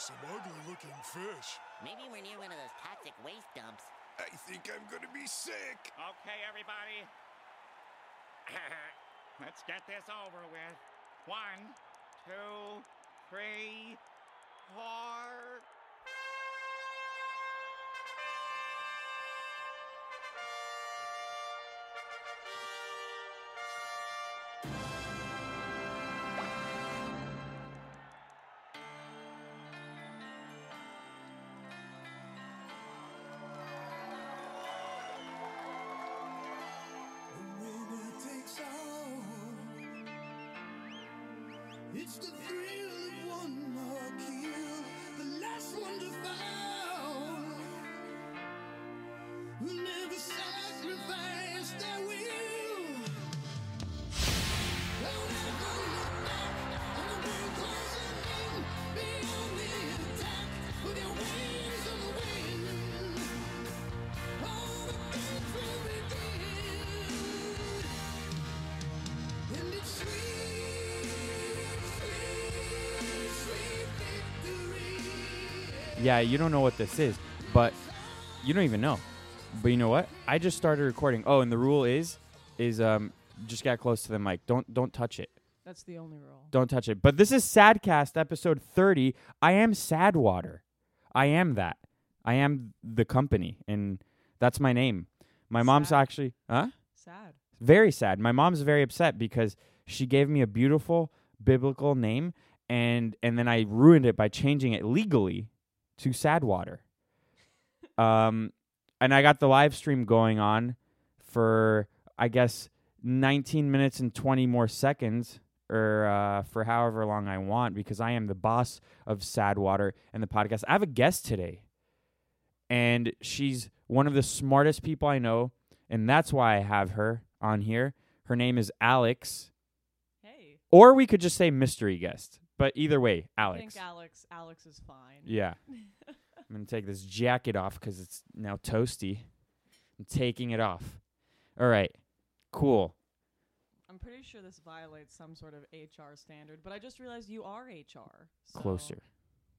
are some ugly looking fish. Maybe we're near one of those toxic waste dumps. I think I'm gonna be sick. Okay, everybody. Let's get this over with. One, two, three, four. It's the thrill Yeah, you don't know what this is, but you don't even know. But you know what? I just started recording. Oh, and the rule is, is um, just get close to the mic. Don't don't touch it. That's the only rule. Don't touch it. But this is Sadcast episode thirty. I am Sadwater. I am that. I am the company, and that's my name. My mom's actually, huh? Sad. very sad. My mom's very upset because she gave me a beautiful biblical name and and then I ruined it by changing it legally to Sadwater. um and I got the live stream going on for I guess 19 minutes and 20 more seconds or uh, for however long I want because I am the boss of Sadwater and the podcast. I have a guest today. And she's one of the smartest people I know and that's why I have her on here. Her name is Alex, Hey. or we could just say mystery guest. But either way, Alex. I Alex. think Alex. Alex is fine. yeah. I'm going to take this jacket off because it's now toasty. I'm taking it off. All right. Cool. I'm pretty sure this violates some sort of HR standard, but I just realized you are HR. so Closer.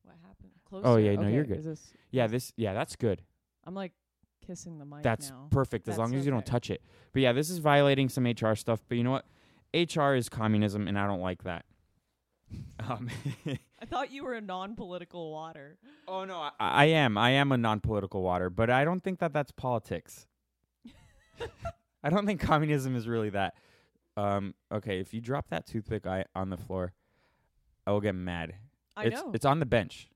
What happened? Closer. Oh, yeah, no, Okay, you're good. Is this? Yeah, this yeah, that's good. I'm like kissing the mic That's now. perfect as That's long as you don't touch it. But yeah, this is violating some HR stuff, but you know what? HR is communism and I don't like that. Um I thought you were a non-political water. Oh no, I, I am. I am a non-political water, but I don't think that that's politics. I don't think communism is really that. Um, okay, if you drop that toothpick I, on the floor, I will get mad. I it's know. it's on the bench.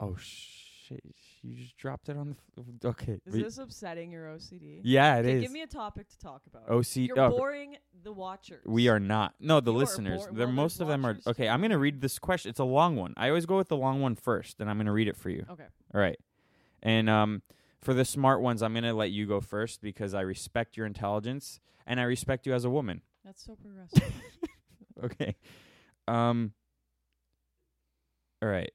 Oh shit! You just dropped it on the. F- okay. is this upsetting your OCD? yeah, it is. Give me a topic to talk about. OC. You're oh, boring the watchers. we are not. No, the You listeners. bor- They're well, most of them are. Okay. I'm gonna read this question. It's a long one. I always go with the long one first, and I'm gonna read it for you. Okay. All right. And um, for the smart ones, I'm going to let you go first because I respect your intelligence and I respect you as a woman. That's so progressive. Okay. Um, all right.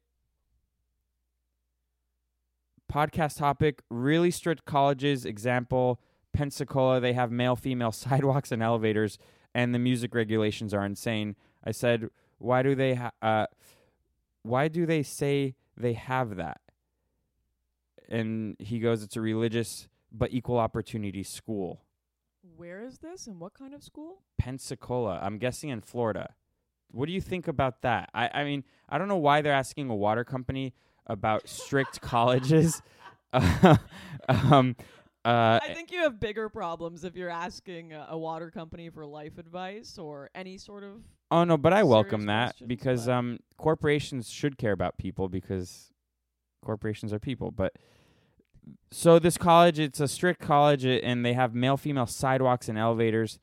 Podcast topic really strict colleges. Example Pensacola, they have male female sidewalks and elevators, and the music regulations are insane. I said, why do they ha- uh, why do they say they have that? And he goes, it's a religious but equal opportunity school. Where is this and what kind of school? Pensacola. I'm guessing in Florida. What do you think about that? I, I mean, I don't know why they're asking a water company about strict colleges. um, uh, I think you have bigger problems if you're asking a, a water company for life advice or any sort of. oh no, but I welcome that because um, corporations should care about people because corporations are people. But so this college, it's a strict college, uh, and they have male female sidewalks and elevators.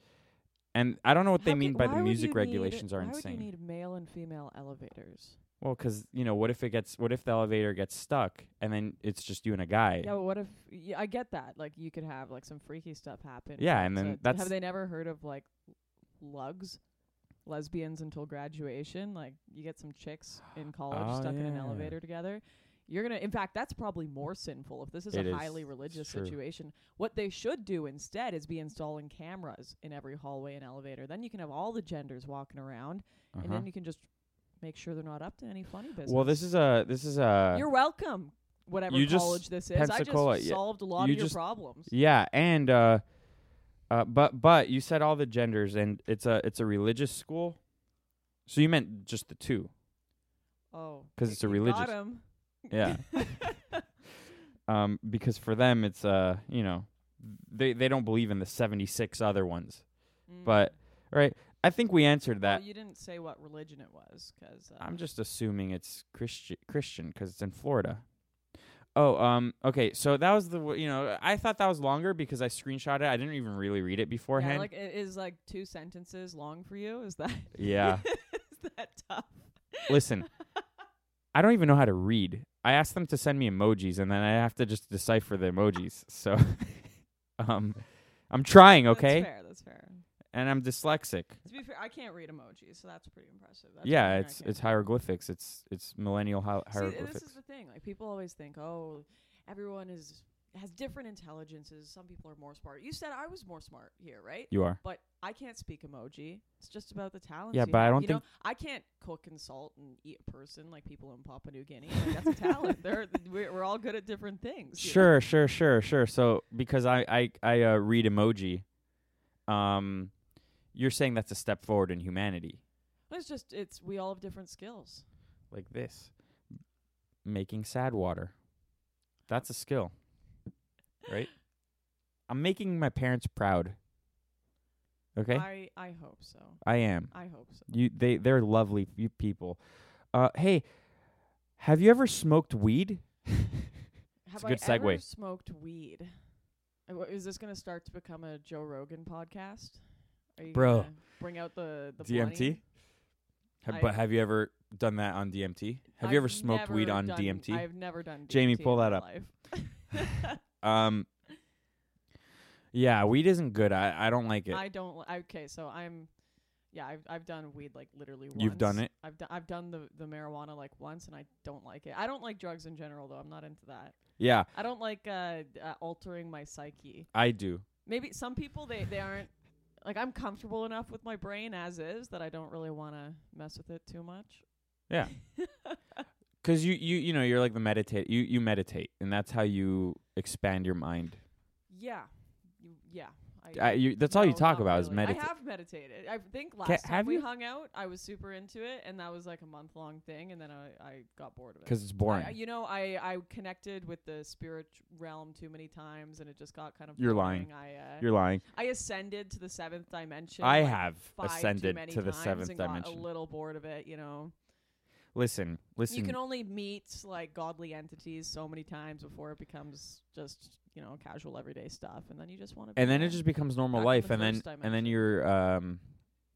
And I don't know what they mean by the music regulations need, are why insane. would you need male and female elevators? Well, 'cause you know, what if it gets? What if the elevator gets stuck and then it's just you and a guy? Yeah, but what if? Yeah, I get that. Like you could have like some freaky stuff happen. Yeah, and then uh, that's- Have they never heard of like LUGs, lesbians until graduation? Like you get some chicks in college Oh, stuck in an elevator together. You're gonna. In fact, that's probably more sinful if this is It a is. highly religious situation. What they should do instead is be installing cameras in every hallway and elevator. Then you can have all the genders walking around, and Uh-huh. then you can just make sure they're not up to any funny business. Well, this is a this is a You're welcome. Whatever you just- college this is, I Pensacola, just solved a lot you of your just- problems. yeah, and uh, uh, but but you said all the genders, and it's a it's a religious school, so you meant just the two, Oh, 'Cause y- it's a religious- yeah. um, because for them it's uh, you know, they they don't believe in the seventy six other ones, but all right, I think we answered Mm. Well, that. you didn't say what religion it was, 'cause uh, I'm just assuming it's Christian Christian 'cause it's in Florida. Oh, um, okay. So that was the w- you know I thought that was longer because I screenshot it. I didn't even really read it beforehand. yeah, like it is like two sentences long for you. Is that Yeah. is that tough? Listen, I don't even know how to read. I asked them to send me emojis, and then I have to just decipher the emojis. So, um, I'm trying, okay, That's fair. That's fair. And I'm dyslexic. To be fair, I can't read emojis, so that's pretty impressive. That's yeah, one thing I it's it's hieroglyphics. It's it's millennial hi- See, hieroglyphics. this is the thing. Like people always think, oh, everyone is has different intelligences. Some people are more smart. You said I was more smart here, right? you are. But I can't speak emoji. It's just about the talent. Yeah, but I don't you know, think- I can't cook and salt and eat a person like people in Papua New Guinea. Like, that's a talent. They're we're, we're all good at different things. you know? Sure, sure, sure, sure. So because I I I uh, read emoji, um, you're saying that's a step forward in humanity, It's just it's we all have different skills. like this, making sad water. That's a skill, right? I'm making my parents proud. Okay, I I hope so. I am. I hope so. You they they're lovely you people. Uh, hey, have you ever smoked weed? Have a good I ever segue. smoked weed? Uh, wha- Is this going to start to become a Joe Rogan podcast? Are you Bro. gonna bring out the the DMT? blunty? Have, I- but have you ever done that on DMT? Have you I've ever smoked weed never on done- DMT? I've never done. Jamie, pull in that my up. life. Um. Yeah, weed isn't good. I I don't like it. I don't. li- Okay, so I'm. Yeah, I've I've done weed like literally. Once. You've done it? I've done I've done the the marijuana like once, and I don't like it. I don't like drugs in general, though. I'm not into that. yeah, I don't like uh, d- uh altering my psyche. I do. Maybe some people they they aren't like I'm comfortable enough with my brain as is that I don't really want to mess with it too much. Yeah. Cause you you you know you're like the meditate. You you meditate, and that's how you expand your mind. Yeah, you, yeah. I, you, that's all you no, talk not about is really. meditate. I have meditated. I think last Ca- time have we you? hung out, I was super into it, and that was like a month long thing, and then I, I got bored of it. Because it's boring. I, you know, I, I connected with the spirit realm too many times, and it just got kind of. You're lying. boring. I uh, you're lying. I ascended to the seventh dimension. I like have five too ascended many to the times seventh and got dimension. A little bored of it, you know. Listen, listen. You can only meet like godly entities so many times before it becomes just you know casual everyday stuff, and then you just want to. and then it just becomes normal life, the and then first and then you're um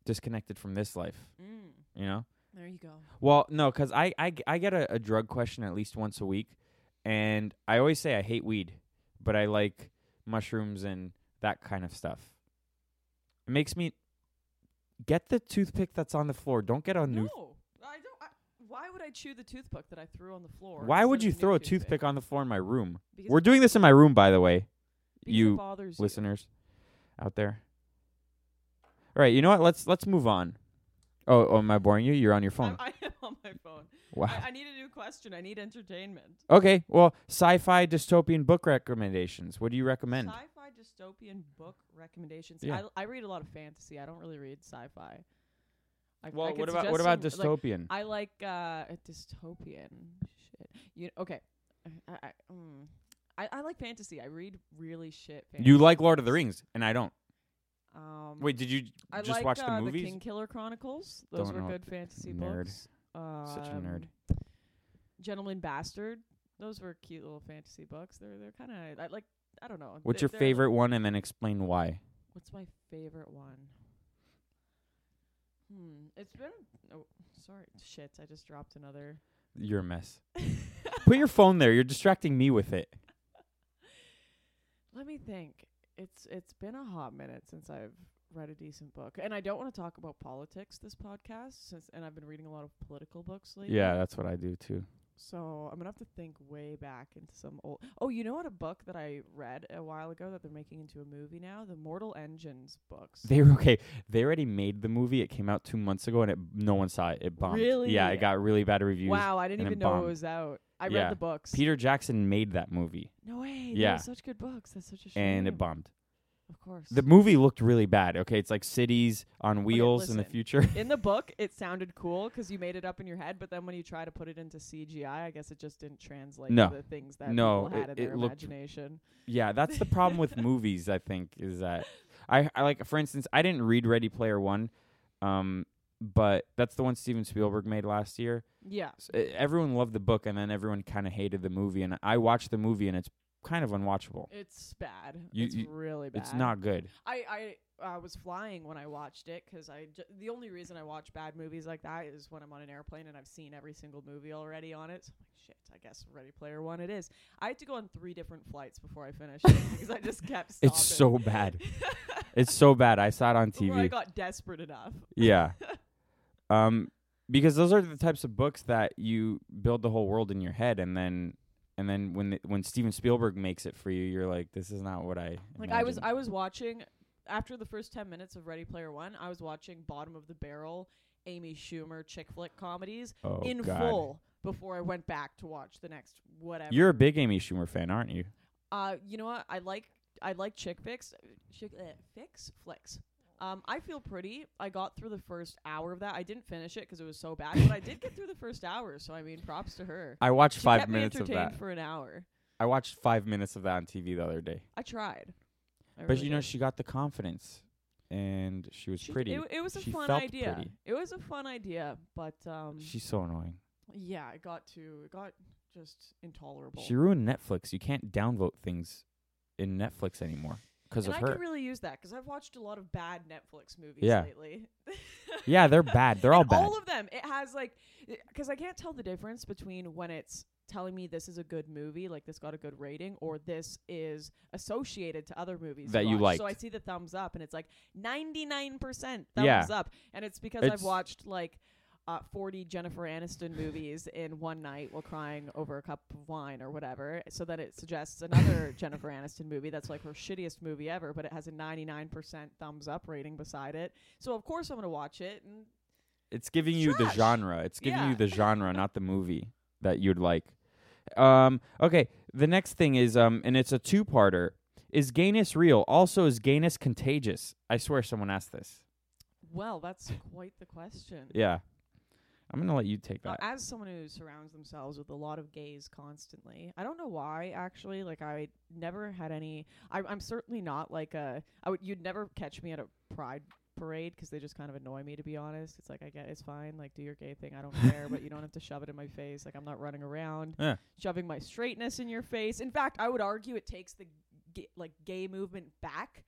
disconnected from this life. Mm, You know. there you go. Well, no, 'cause I, I, g- I get a, a drug question at least once a week, and I always say I hate weed, but I like mushrooms and that kind of stuff. It makes me get the toothpick that's on the floor. Don't get a new. No, I don't. I, why would I chew the toothpick that I threw on the floor? Why would you throw a toothpick on the floor in my room? Because We're doing this in my room, by the way, because it you bothers you. listeners out there. All right, you know what? Let's let's move on. Oh, oh, am I boring you? You're on your phone. I'm, I am on my phone. Wow. I, I need a new question. I need entertainment. Okay, well, sci-fi dystopian book recommendations. What do you recommend? Sci-fi dystopian book recommendations. Yeah. I, I read a lot of fantasy. I don't really read sci-fi. I, I well, could what about what about some, like, dystopian? I like uh, a dystopian shit. You okay? I I, mm, I I like fantasy. I read really shit. Fantasy you like Lord of the. Rings, and I don't. Um, Wait, did you I just like, watch uh, the movies? King Killer Chronicles. Those Don't were good fantasy Nerd. books. Such a nerd. Um, Gentleman Bastard. Those were cute little fantasy books. They're they're kind of I like. I don't know. What's They're- your favorite one, and then explain why. What's my favorite one? Hmm. It's been. Oh, sorry. Shit. I just dropped another. You're a mess. Put your phone there. You're distracting me with it. Let me think. It's it's been a hot minute since I've read a decent book, and I don't want to talk about politics this podcast, since and I've been reading a lot of political books lately. Yeah, that's what I do too. So I'm gonna have to think way back into some old. Oh, you know what? A book that I read a while ago that they're making into a movie now. The Mortal Engines books. They were okay. They already made the movie. It came out two months ago, and it no one saw it. It bombed. Really? Yeah, it got really bad reviews. wow, I didn't and it even know it was out. I Yeah. read the books. Peter Jackson made that movie, no way. Yeah. Yeah, such good books. That's such a shame. and it bombed. Of course. The movie looked really bad. Okay, it's like cities on wheels in the future. in the book, it sounded cool because you made it up in your head, but then when you try to put it into CGI, I guess it just didn't translate No. to the things that No, people had it- in their imagination. yeah, that's the problem with movies. I think is that I, I like, for instance, I didn't read Ready Player One, um, but that's the one Steven Spielberg made last year. Yeah. S- e- everyone loved the book, and then everyone kind of hated the movie. And I watched the movie, and it's kind of unwatchable. It's bad. You- it's you- really bad. It's not good. I I uh, was flying when I watched it 'cause I ju- the only reason I watch bad movies like that is when I'm on an airplane and I've seen every single movie already on it. So I'm like, shit, I guess Ready Player One it is. I had to go on three different flights before I finished it because I just kept stopping. It's so bad. It's so bad. I saw it on Before I got desperate enough. Yeah. um, because those are the types of books that you build the whole world in your head, and then and then when the, when Steven Spielberg makes it for you, you're like, this is not what I Like I was. I was watching after the first 10 minutes of Ready Player 1, I was watching bottom of the barrel Amy Schumer chick flick comedies oh, in God. full before I went back to watch the next whatever. You're a big Amy Schumer fan, aren't you? Uh, you know what? I like I like chick flicks, chick uh, fix flicks. Um, I feel pretty. I got through the first hour of that. I didn't finish it 'cause it was so bad, but I did get through the first hour. So I mean, props to her. I watched She five kept minutes me of that. for an hour. I watched five minutes of that on TV the other day. I tried. I But really you know, did. she got the confidence, and she was She- pretty. It, it was a She fun idea. pretty. It was a fun idea, but um, She's so annoying. yeah, it got to it got just intolerable. She ruined Netflix. You can't downvote things in Netflix anymore because of I her. can really use that 'cause I've watched a lot of bad Netflix movies Yeah. lately. yeah, they're bad. They're all bad. All of them. It has like, eh, because I can't tell the difference between when it's telling me this is a good movie, like this got a good rating, or this is associated to other movies That you like. So I see the thumbs up, and it's like ninety nine percent Yeah. thumbs up, and it's because It's- I've watched like. Uh, 40 Jennifer Aniston movies in one night while crying over a cup of wine or whatever, so that it suggests another Jennifer Aniston movie that's like her shittiest movie ever, but it has a 99% thumbs up rating beside it. So, of course, I'm going to watch it. And It's giving you the genre. It's giving Yeah. you the genre, not the movie that you'd like. Um, okay, the next thing is um, and it's a two-parter. Is gayness real? Also, is gayness contagious? I swear, someone asked this. Well, that's quite the question. Yeah, I'm gonna let you take Uh, that. as someone who surrounds themselves with a lot of gays constantly, I don't know why. Actually, like I never had any. I, I'm certainly not like a. I would. You'd never catch me at a pride parade 'cause they just kind of annoy me. To be honest, it's like I get it's fine. Like do your gay thing. I don't care, but you don't have to shove it in my face. Like I'm not running around Yeah. shoving my straightness in your face. In fact, I would argue it takes the ga- like gay movement back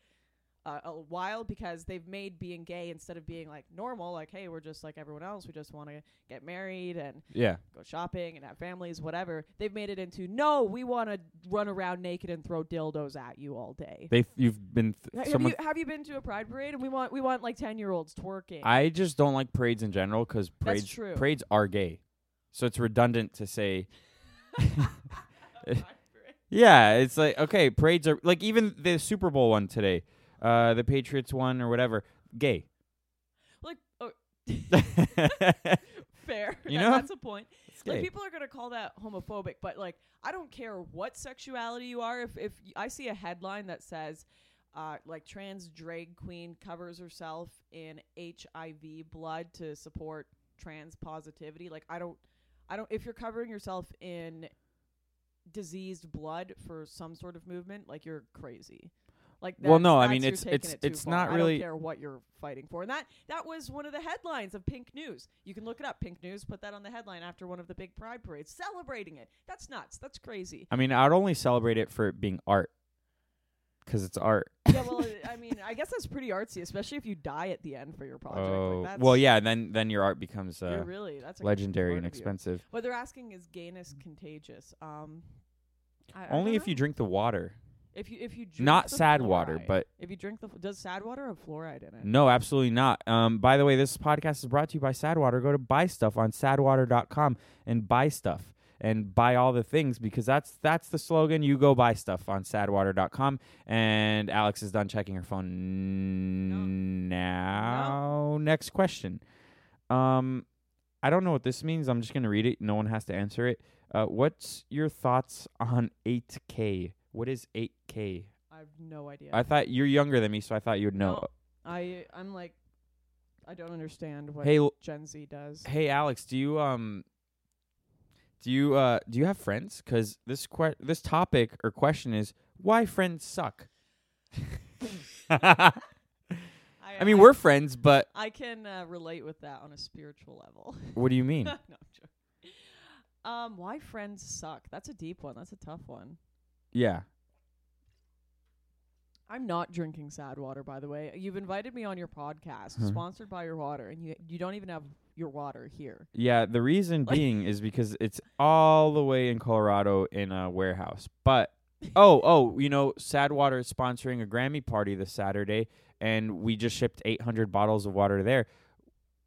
uh, a while because they've made being gay instead of being like normal, like hey, we're just like everyone else. We just want to get married and Yeah, go shopping and have families, whatever. They've made it into no, we want to run around naked and throw dildos at you all day. they you've been th- have you have you been to a pride parade? And we want we want like ten year olds twerking. I just don't like parades in general because parades parades are gay, so it's redundant to say. Yeah, it's like okay, parades are like even the Super Bowl one today, uh, the Patriots one or whatever, gay. like oh, fair. You That- know? that's a point. Like gay. people are gonna call that homophobic, but like I don't care what sexuality you are. If if y- I see a headline that says, uh, like trans drag queen covers herself in HIV blood to support trans positivity, like I don't, I don't. If you're covering yourself in diseased blood for some sort of movement, like you're crazy. Like Well, no, I mean, it's- it's- it it's far. not I really- don't care what you're fighting for, and that that was one of the headlines of Pink News. You can look it up. Pink News put that on the headline after one of the big pride parades, celebrating it. That's nuts. That's crazy. I mean, I'd only celebrate it for it being art, because it's art. yeah, well, I mean, I guess that's pretty artsy, especially if you die at the end for your project. Oh, like, well, yeah. Then then your art becomes uh, really that's legendary and expensive. What they're asking is gayness contagious. Um, I, I Only don't if you drink the water. If you if you drink Not the sad water, fluoride. but if you drink the does sad water have fluoride in it? No, absolutely not. Um, by the way, this podcast is brought to you by Sadwater. Go to buy stuff on sadwater.com and buy stuff. and buy all the things because that's that's the slogan. You go buy stuff on sadwater.com. And Alex is done checking her phone now. Next question. Um, I don't know what this means. I'm just gonna read it. No one has to answer it. Uh, what's your thoughts on 8K? What is 8K? I have no idea. I thought you're younger than me, so I thought you would know. No. I I'm like I don't understand what Hey, l- Gen Z does. Hey Alex, do you um do you uh do you have friends? Cuz this que- this topic or question is why friends suck. I mean, we're friends, but I can uh, relate with that on a spiritual level. what do you mean? no, I'm joking. Um, why friends suck? That's a deep one. That's a tough one. Yeah. I'm not drinking sad water, by the way. You've invited me on your podcast, Huh. sponsored by your water, and you you don't even have your water here. Yeah, the reason Like- being is because it's all the way in Colorado in a warehouse. But oh, oh, you know, Sad Water is sponsoring a Grammy party this Saturday, and we just shipped 800 bottles of water there.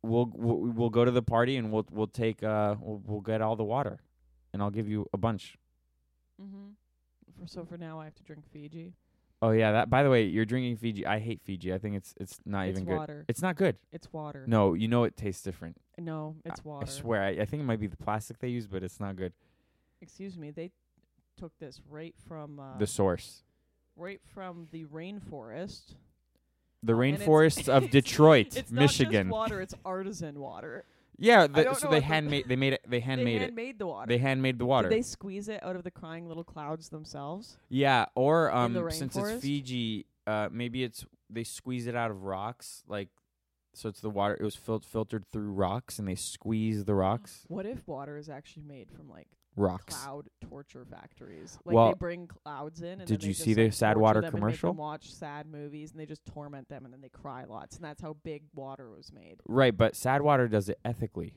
We'll we'll, we'll go to the party and we'll we'll take uh we'll, we'll get all the water, and I'll give you a bunch. Mm-hmm. For, so for now, I have to drink Fiji. Oh yeah, that. By the way, you're drinking Fiji. I hate Fiji. I think it's it's not it's even good. water. It's not good. It's water. No, you know it tastes different. No, it's I- water. I swear. I, I think it might be the plastic they use, but it's not good. Excuse me. They took this right from uh, the source. right from the rainforest. The Uh, and rainforests of it's- Detroit, it's Michigan. Not just water. It's artisan water. Yeah, the, so they handmade. They made it. They handmade they it. handmade the water. They handmade the water. Did they squeeze it out of the crying little clouds themselves? yeah, or um, since it's Fiji, uh, maybe it's they squeeze it out of rocks, like so it's the water. It was fil- filtered through rocks, and they squeeze the rocks. What if water is actually made from like Rocks. cloud torture factories? Like Well, they bring clouds in. And did you see just, the like, Sad Water them commercial? watch sad movies, and they just torment them, and then they cry lots, and that's how big water was made. Right, but Sad Water does it ethically.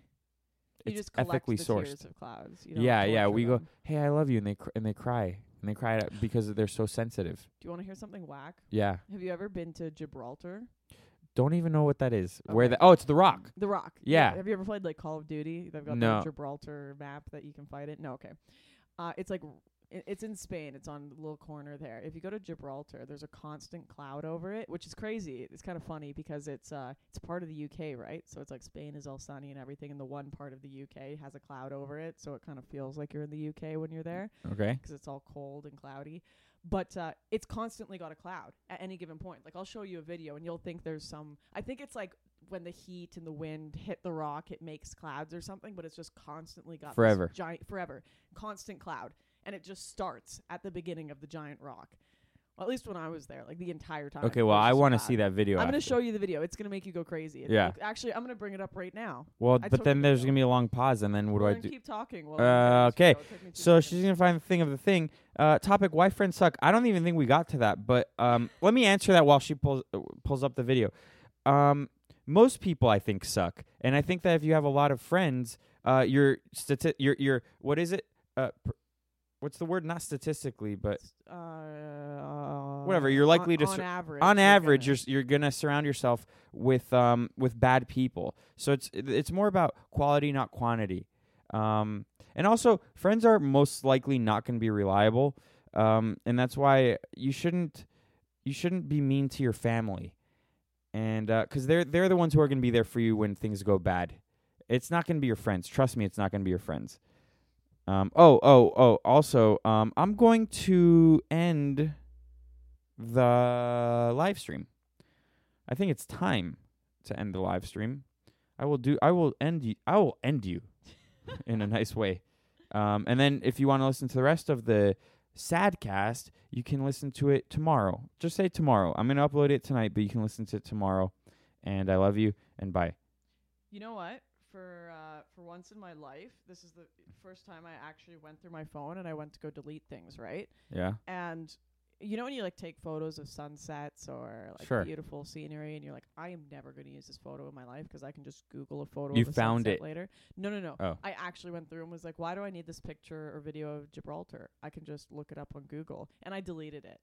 You it's just ethically sourced. tears of clouds. You Yeah, yeah. We go, hey, I love you, and they cr- and they cry, and they cry because they're so sensitive. Do you want to hear something whack? Yeah, Have you ever been to Gibraltar? Don't even know what that is. Where the oh, it's the Rock. The Rock. Yeah. Have you ever played like Call of Duty? They've got No. the Gibraltar map that you can fight it. No, okay. Uh, it's like it's in Spain. It's on the little corner there. If you go to Gibraltar, there's a constant cloud over it, which is crazy. It's kind of funny because it's uh it's part of the UK, right? So it's like Spain is all sunny and everything, and the one part of the UK has a cloud over it, so it kind of feels like you're in the UK when you're there Okay. because it's all cold and cloudy. But uh, it's constantly got a cloud at any given point. Like I'll show you a video and you'll think there's some. I think it's like when the heat and the wind hit the rock, it makes clouds or something. But it's just constantly got this Forever. giant, forever, constant cloud, and it just starts at the beginning of the giant rock. Well, at least when I was there, like the entire time. Okay. Well, I want to see that video. I'm gonna show you the video. It's gonna make you go crazy. It Yeah. look- actually, I'm gonna bring it up right now. Well, I but took then there's video. gonna be a long pause, and then what Well, do I then do? Keep talking. While Uh, okay. It'll me two So seconds. she's gonna find the thing of the thing. Uh, topic: Why friends suck. I don't even think we got to that, but um, let me answer that while she pulls uh, pulls up the video. Um, most people I think suck, and I think that if you have a lot of friends, uh, you're stati- you're you're what is it? Uh, pr- what's the word? Not statistically, but uh, Whatever, you're likely on, to on sur- average. on you're average, gonna- you're you're gonna surround yourself with um with bad people. So it's it's more about quality, not quantity. Um, and also friends are most likely not gonna be reliable. Um, and that's why you shouldn't you shouldn't be mean to your family, and uh 'cause they're they're the ones who are gonna be there for you when things go bad. It's not gonna be your friends. Trust me, it's not gonna be your friends. Um, oh, oh, oh. Also, um, I'm going to end the live stream. I think it's time to end the live stream. I will do. I will end you. I will end you in a nice way. Um, and then if you want to listen to the rest of the Sadcast, you can listen to it tomorrow. Just say tomorrow. I'm gonna upload it tonight, but you can listen to it tomorrow. And I love you. And bye. You know what? For uh, for once in my life, this is the first time I actually went through my phone and I went to go delete things, right? Yeah. And you know when you like take photos of sunsets or like Sure. beautiful scenery, and you're like, I am never going to use this photo in my life because I can just Google a photo. You of a found sunset it. later. No, no, no. Oh. I actually went through and was like, why do I need this picture or video of Gibraltar? I can just look it up on Google, and I deleted it.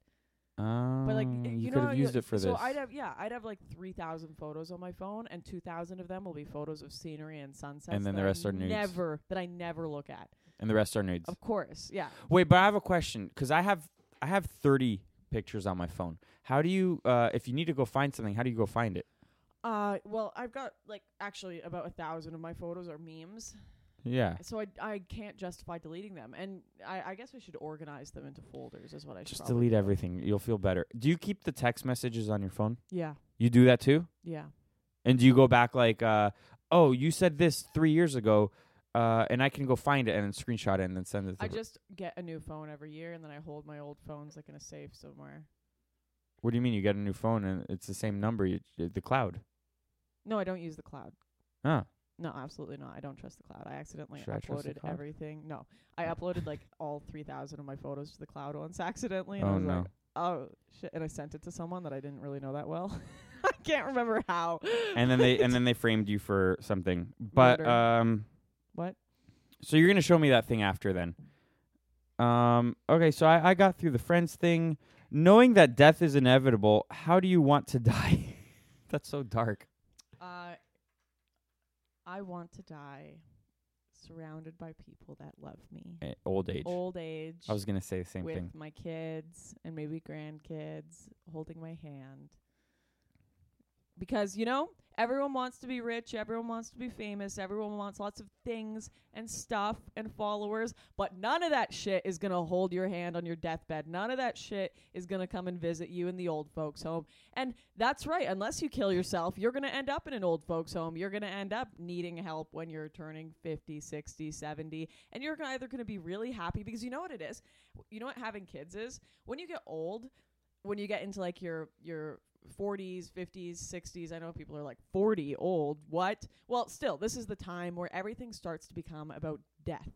Um, But like you, you, could know, have used it for so this. I'd have yeah, I'd have like three thousand photos on my phone, and two thousand of them will be photos of scenery and sunsets. And then the I rest are nudes. Never that I never look at. and the rest are nudes. Of course, yeah. Wait, but I have a question because I have I have thirty pictures on my phone. How do you, uh, if you need to go find something, how do you go find it? Uh, well, I've got like actually about a thousand of my photos are memes, Yeah. so I I can't justify deleting them, and I I guess we should organize them into folders. Is what I should Just probably delete do. everything. You'll feel better. Do you keep the text messages on your phone? Yeah, You do that too? yeah. And do you go back like, uh, oh, you said this three years ago, uh, and I can go find it and then screenshot it and then send it. To I just get a new phone every year, and then I hold my old phones like in a safe somewhere. what do you mean? You get a new phone and it's the same number? You, the cloud. No, I don't use the cloud. Ah, No, absolutely not. I don't trust the cloud. I accidentally Should I trust the uploaded cloud? everything. No, I uploaded like all 3,000 of my photos to the cloud once accidentally. And I Oh, was no. like, oh, shit. And I sent it to someone that I didn't really know that well. I can't remember how. and then they and then they framed you for something. But Murder. um, What? so you're gonna show me that thing after then. Um. Okay. So I I got through the friends thing, knowing that death is inevitable. How do you want to die? That's so dark. Uh, I want to die surrounded by people that love me. Eh, Old age. Old age. I was gonna say the same with thing. With my kids and maybe grandkids holding my hand. Because, you know, everyone wants to be rich, everyone wants to be famous, everyone wants lots of things and stuff and followers, but none of that shit is going to hold your hand on your deathbed. None of that shit is going to come and visit you in the old folks' home. And that's right, unless you kill yourself, you're going to end up in an old folks' home. You're going to end up needing help when you're turning 50, 60, 70, and you're either going to be really happy because you know what it is? You know what having kids is? When you get old, when you get into like your your 40s, 50s, 60s, I know people are like 40 old. What? Well, still, this is the time where everything starts to become about death.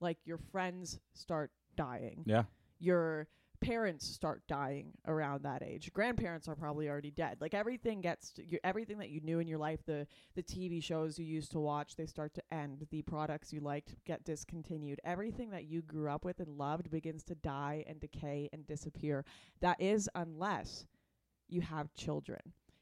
Like your friends start dying. Yeah. Your parents start dying around that age. Grandparents are probably already dead. Like everything gets to, you, everything that you knew in your life, the the TV shows you used to watch, they start to end. The products you liked get discontinued. Everything that you grew up with and loved begins to die and decay and disappear. That is unless you have children.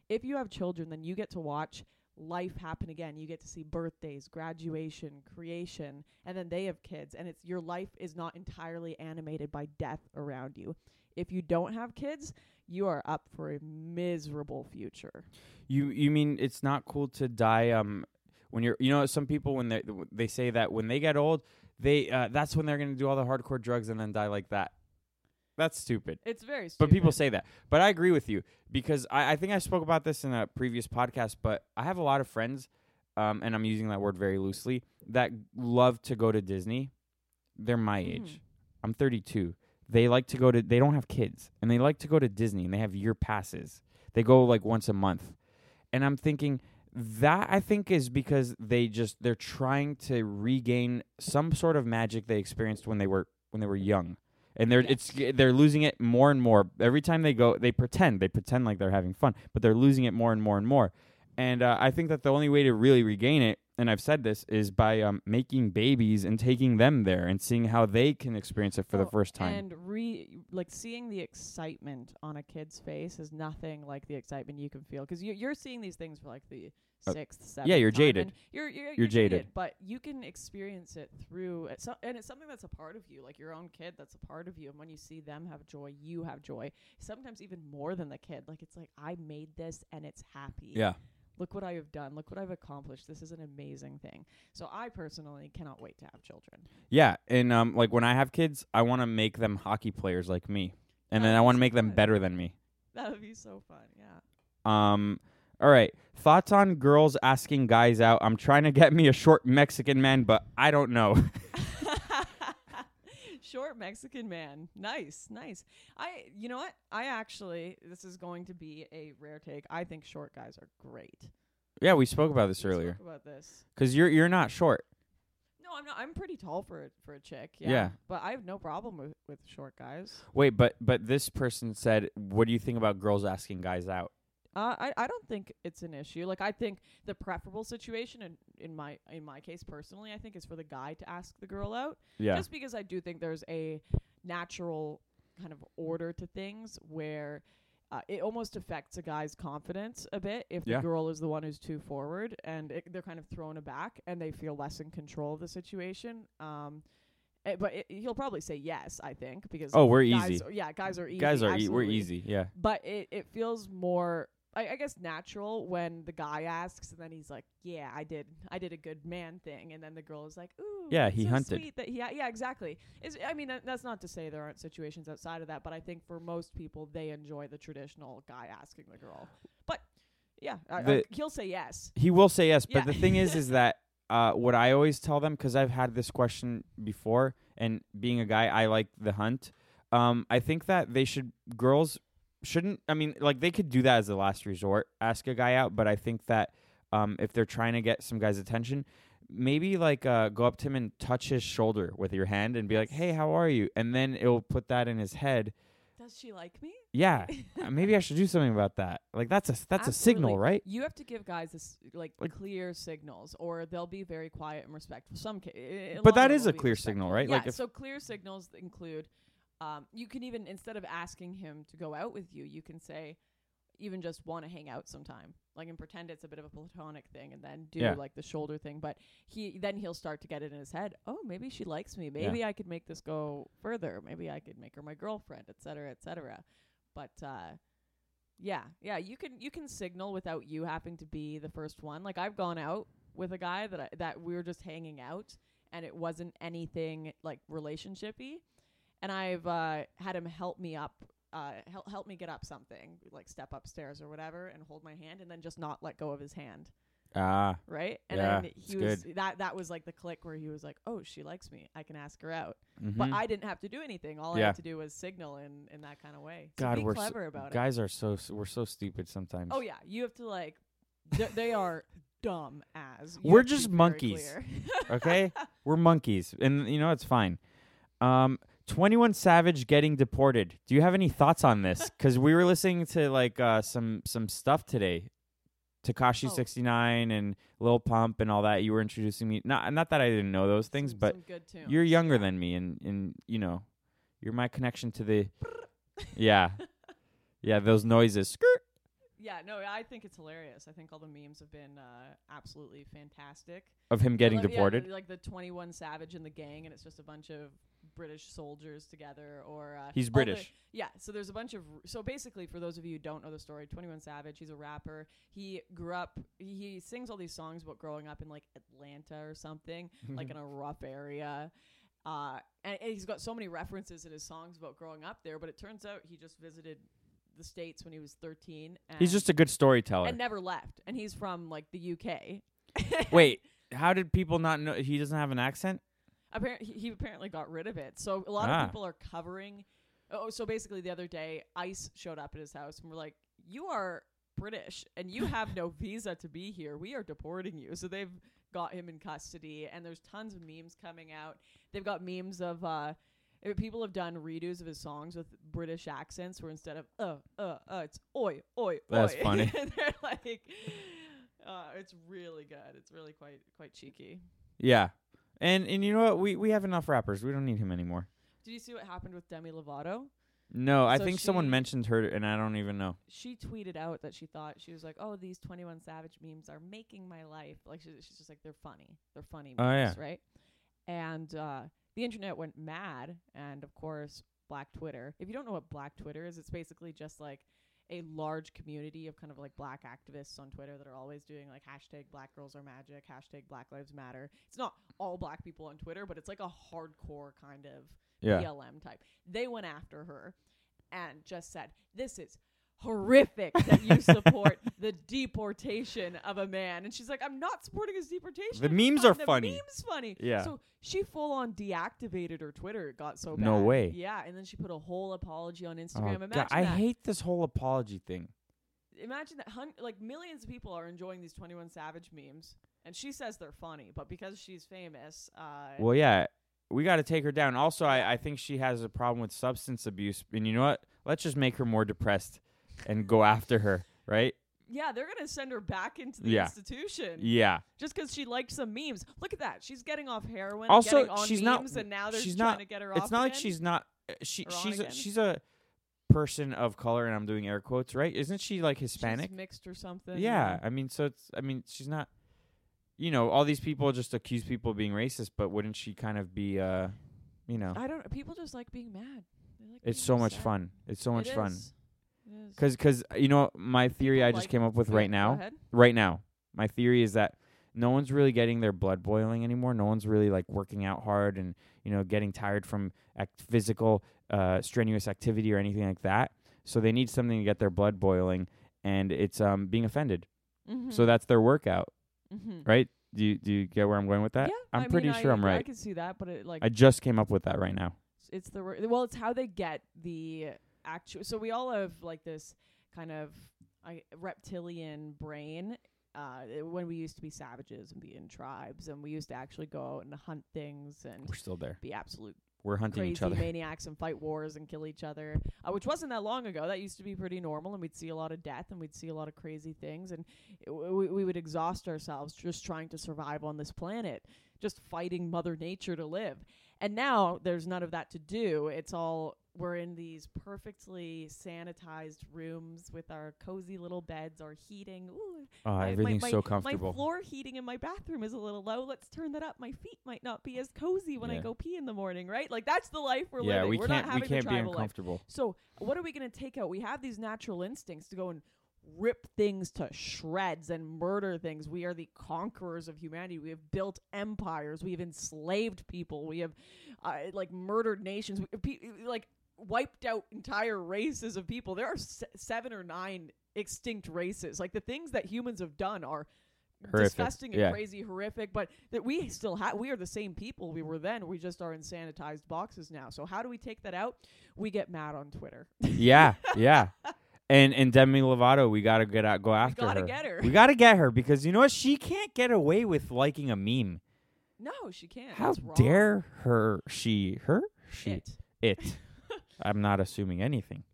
If you have children, then you get to watch life happen again. You get to see birthdays, graduation, creation, and then they have kids and it's your life is not entirely animated by death around you. If you don't have kids, you are up for a miserable future. You you mean it's not cool to die um when you're you know some people when they they say that when they get old they uh, that's when they're gonna do all the hardcore drugs and then die like that. That's stupid. It's very stupid. But people say that. But I agree with you because I, I think I spoke about this in a previous podcast. But I have a lot of friends, um, and I'm using that word very loosely, that love to go to Disney. They're my Mhm. age. I'm 32. They like to go to. They don't have kids, and they like to go to Disney, and they have year passes. They go like once a month, and I'm thinking that I think is because they just they're trying to regain some sort of magic they experienced when they were when they were young and they're it's they're losing it more and more. Every time they go they pretend they pretend like they're having fun but they're losing it more and more and more. And uh, i think that the only way to really regain it and i've said this is by um, making babies and taking them there and seeing how they can experience it for the Oh, first time. And re like seeing the excitement on a kid's face is nothing like the excitement you can feel because you, you're seeing these things for like the sixth, seventh. yeah, you're jaded. and You're you're, You're jaded. but you can experience it through it so, and it's something that's a part of you, like your own kid. That's a part of you, and when you see them have joy, you have joy. Sometimes even more than the kid. Like it's like I made this and it's happy. yeah Look what I have done. Look what I've accomplished. This is an amazing thing. So I personally cannot wait to have children. yeah and um like when i have kids i want to make them hockey players like me and then i want to make them better than me That would be so fun. Yeah. Um, all right. Thoughts on girls asking guys out? I'm trying to get me a short Mexican man, but I don't know. Short Mexican man. Nice, nice. I you know what? I actually this is going to be a rare take. I think short guys are great. yeah, we spoke about this We earlier. spoke about this. Cause you're you're not short. No, I'm not I'm pretty tall for a, for a chick. Yeah. Yeah. But I have no problem with with short guys. Wait, but but this person said, "What do you think about girls asking guys out?" Uh, I I don't think it's an issue. Like I think the preferable situation in in my in my case personally, I think is for the guy to ask the girl out. Yeah. Just because I do think there's a natural kind of order to things where uh, it almost affects a guy's confidence a bit if Yeah. the girl is the one who's too forward and it, they're kind of thrown aback and they feel less in control of the situation. Um, eh, but it, he'll probably say yes, I think, because Oh, we're guys easy. Are, yeah, guys are easy. Guys are e- we're easy. Yeah. But it, it feels more, I, I guess, natural when the guy asks and then he's like, "Yeah, I did, I did a good man thing," and then the girl is like, "Ooh, Yeah, he so hunted. Sweet that he, yeah, exactly. Is I mean, that- that's not to say there aren't situations outside of that, but I think for most people, they enjoy the traditional guy asking the girl. But yeah, I, I, he'll say yes. He will say yes, but Yeah. the thing is, is that uh, what I always tell them because I've had this question before, and being a guy, I like the hunt. Um, I think that they should girls shouldn't. I mean, like they could do that as a last resort, ask a guy out. But I think that um, if they're trying to get some guy's attention, maybe like uh, go up to him and touch his shoulder with your hand and be like, "Hey, how are you?" And then it'll put that in his head. Does she like me? Yeah, uh, maybe I should do something about that. Like that's a that's a signal, right? You have to give guys this like, Like- clear signals, or they'll be very quiet and respectful. Some, ca- But that is a clear respectful. signal, right? Yeah. Like so clear signals include, um, you can even instead of asking him to go out with you, you can say, even just want to hang out sometime, like and pretend it's a bit of a platonic thing, and then do Yeah. like the shoulder thing. But he then he'll start to get it in his head. Oh, maybe she likes me. Maybe I could make this go further. Maybe I could make her my girlfriend, et cetera, et cetera. But uh, yeah, yeah, you can you can signal without you having to be the first one. Like I've gone out with a guy that I, that we were just hanging out, and it wasn't anything like relationshipy, and I've uh, had him help me up. Uh, help help me get up something like step upstairs or whatever, and hold my hand, and then just not let go of his hand, Ah, right? And Yeah, then he was that that was like the click where he was like, "Oh, she likes me. I can ask her out." But mhm. I didn't have to do anything. All I had to do was signal in in that kind of way. So God, be we're so- clever about it. guys are so we're so stupid sometimes. Oh yeah, you have to like. th- they are dumb as. You We're have to be just monkeys. okay, we're monkeys, and you know it's fine. Um, Twenty One Savage getting deported. Do you have any thoughts on this? Because we were listening to like uh, some some stuff today. Tekashi Oh. sixty nine and Lil Pump and all that. You were introducing me. Not not that I didn't know those things, Some- but some you're younger yeah. than me, and and you know, you're my connection to the. yeah, yeah, those noises. Skirt. Yeah, no, I think it's hilarious. I think all the memes have been uh, absolutely fantastic. Of him getting love- yeah, deported. like the 21 Savage and the gang, and it's just a bunch of British soldiers together. Or uh, He's all the- British. yeah, so there's a bunch of. So basically, for those of you who don't know the story, 21 Savage, he's a rapper. He grew up. He, he sings all these songs about growing up in like Atlanta or something, like in a rough area. Uh, and, and he's got so many references in his songs about growing up there. But it turns out he just visited the states when he was 13. And He's just a good storyteller. and never left. And he's from like the UK. Wait, how did people not know he doesn't have an accent? Apparently he apparently got rid of it. So a lot Ah. of people are covering. Oh, so basically the other day, ICE showed up at his house and were like, "You are British and you have no visa to be here. We are deporting you." So they've got him in custody, and there's tons of memes coming out. They've got memes of. uh uh, People have done redos of his songs with British accents, where instead of uh uh uh, it's oi oi. That's oi. funny. and they're like, uh, it's really good. It's really quite quite cheeky. Yeah. And and you know what? We we have enough rappers. We don't need him anymore. Did you see what happened with Demi Lovato? No, I So think someone she- mentioned her and I don't even know. She tweeted out that she thought she was like, "Oh, these Twenty One Savage memes are making my life." Like she, she's just like, "They're funny. They're funny." Oh, memes, yeah. right. And uh, the internet went mad, and of course, Black Twitter. If you don't know what Black Twitter is, it's basically just like a large community of kind of like black activists on Twitter that are always doing like hashtag Black Girls Are Magic, hashtag Black Lives Matter. It's not all black people on Twitter, but it's like a hardcore kind of Yeah. BLM type. They went after her and just said, "This is horrific that you support the deportation of a man." And she's like, "I'm not supporting his deportation. The I'm memes are the funny." Memes funny. Yeah. So she full on deactivated her Twitter. It got so bad. No way. Yeah, and then she put a whole apology on Oh, Instagram. God, Imagine I that. hate this whole apology thing. Imagine that. Hun- like millions of people are enjoying these Twenty One Savage memes, and she says they're funny, but because she's famous, uh, Well, yeah, we got to take her down. Also, I, I think she has a problem with substance abuse. And you know what? Let's just make her more depressed and go after her, right? yeah, they're gonna send her back into the Yeah. institution. Yeah. just because she liked some memes. Look at that. She's getting off heroin. Also, getting on she's memes, not- and now they're she's trying not- to get her off. It's not like again. she's not uh, she Or on she's a, again? she's a person of color, and I'm doing air quotes, right? Isn't she like Hispanic? She's mixed or something. yeah, I mean, so it's I mean, she's not. You know, all these people just accuse people of being racist, but wouldn't she kind of be? uh You know, I don't. People just like being mad. They like it's being so much upset. fun. It's so much It fun. is. Is. Cause, cause you know, my theory People I just like- came up with right go now. ahead. right now my theory is that no one's really getting their blood boiling anymore no one's really like working out hard and you know getting tired from act- physical uh, strenuous activity or anything like that so they need something to get their blood boiling and it's um being offended Mhm. so that's their workout Mhm. right do you do you get where i'm going with that yeah, i'm I pretty mean, sure I, I right can see that, but it like i just came up with that right now it's the wor- well, it's how they get the actual. So we all have like this kind of I, reptilian brain. Uh, when we used to be savages and be in tribes, and we used to actually go out and hunt things and we're still there be absolute we're hunting each other maniacs and fight wars and kill each other, uh, which wasn't that long ago. That used to be pretty normal, and we'd see a lot of death and we'd see a lot of crazy things, and it, we, we would exhaust ourselves just trying to survive on this planet, just fighting Mother Nature to live. And now there's none of that to do. It's all we're in these perfectly sanitized rooms with our cozy little beds, our heating. Ooh, oh my- my- everything's my- so My comfortable floor heating in my bathroom is a little low. Let's turn that up. My feet might not be as cozy when I go pee in the morning, right? Like that's the life we're yeah living. we we're can't not we having can't the be tribal life. uncomfortable So what are we going to take out? We have these natural instincts to go and rip things to shreds and murder things. We are the conquerors of humanity. We have built empires. We have enslaved people. We have uh, like murdered nations. We, pe- like wiped out entire races of people. There are se- seven or nine extinct races. Like the things that humans have done are Horrific. disgusting and Yeah. crazy, horrific. But that we still have, we are the same people we were then. We just are in sanitized boxes now. So how do we take that out? We get mad on Twitter. yeah yeah and and demi lovato we gotta get out go after her. we gotta her get her. we gotta get her because you know what she can't get away with liking a meme no, she can't. How dare her? She, her, she, It. it. I'm not assuming anything.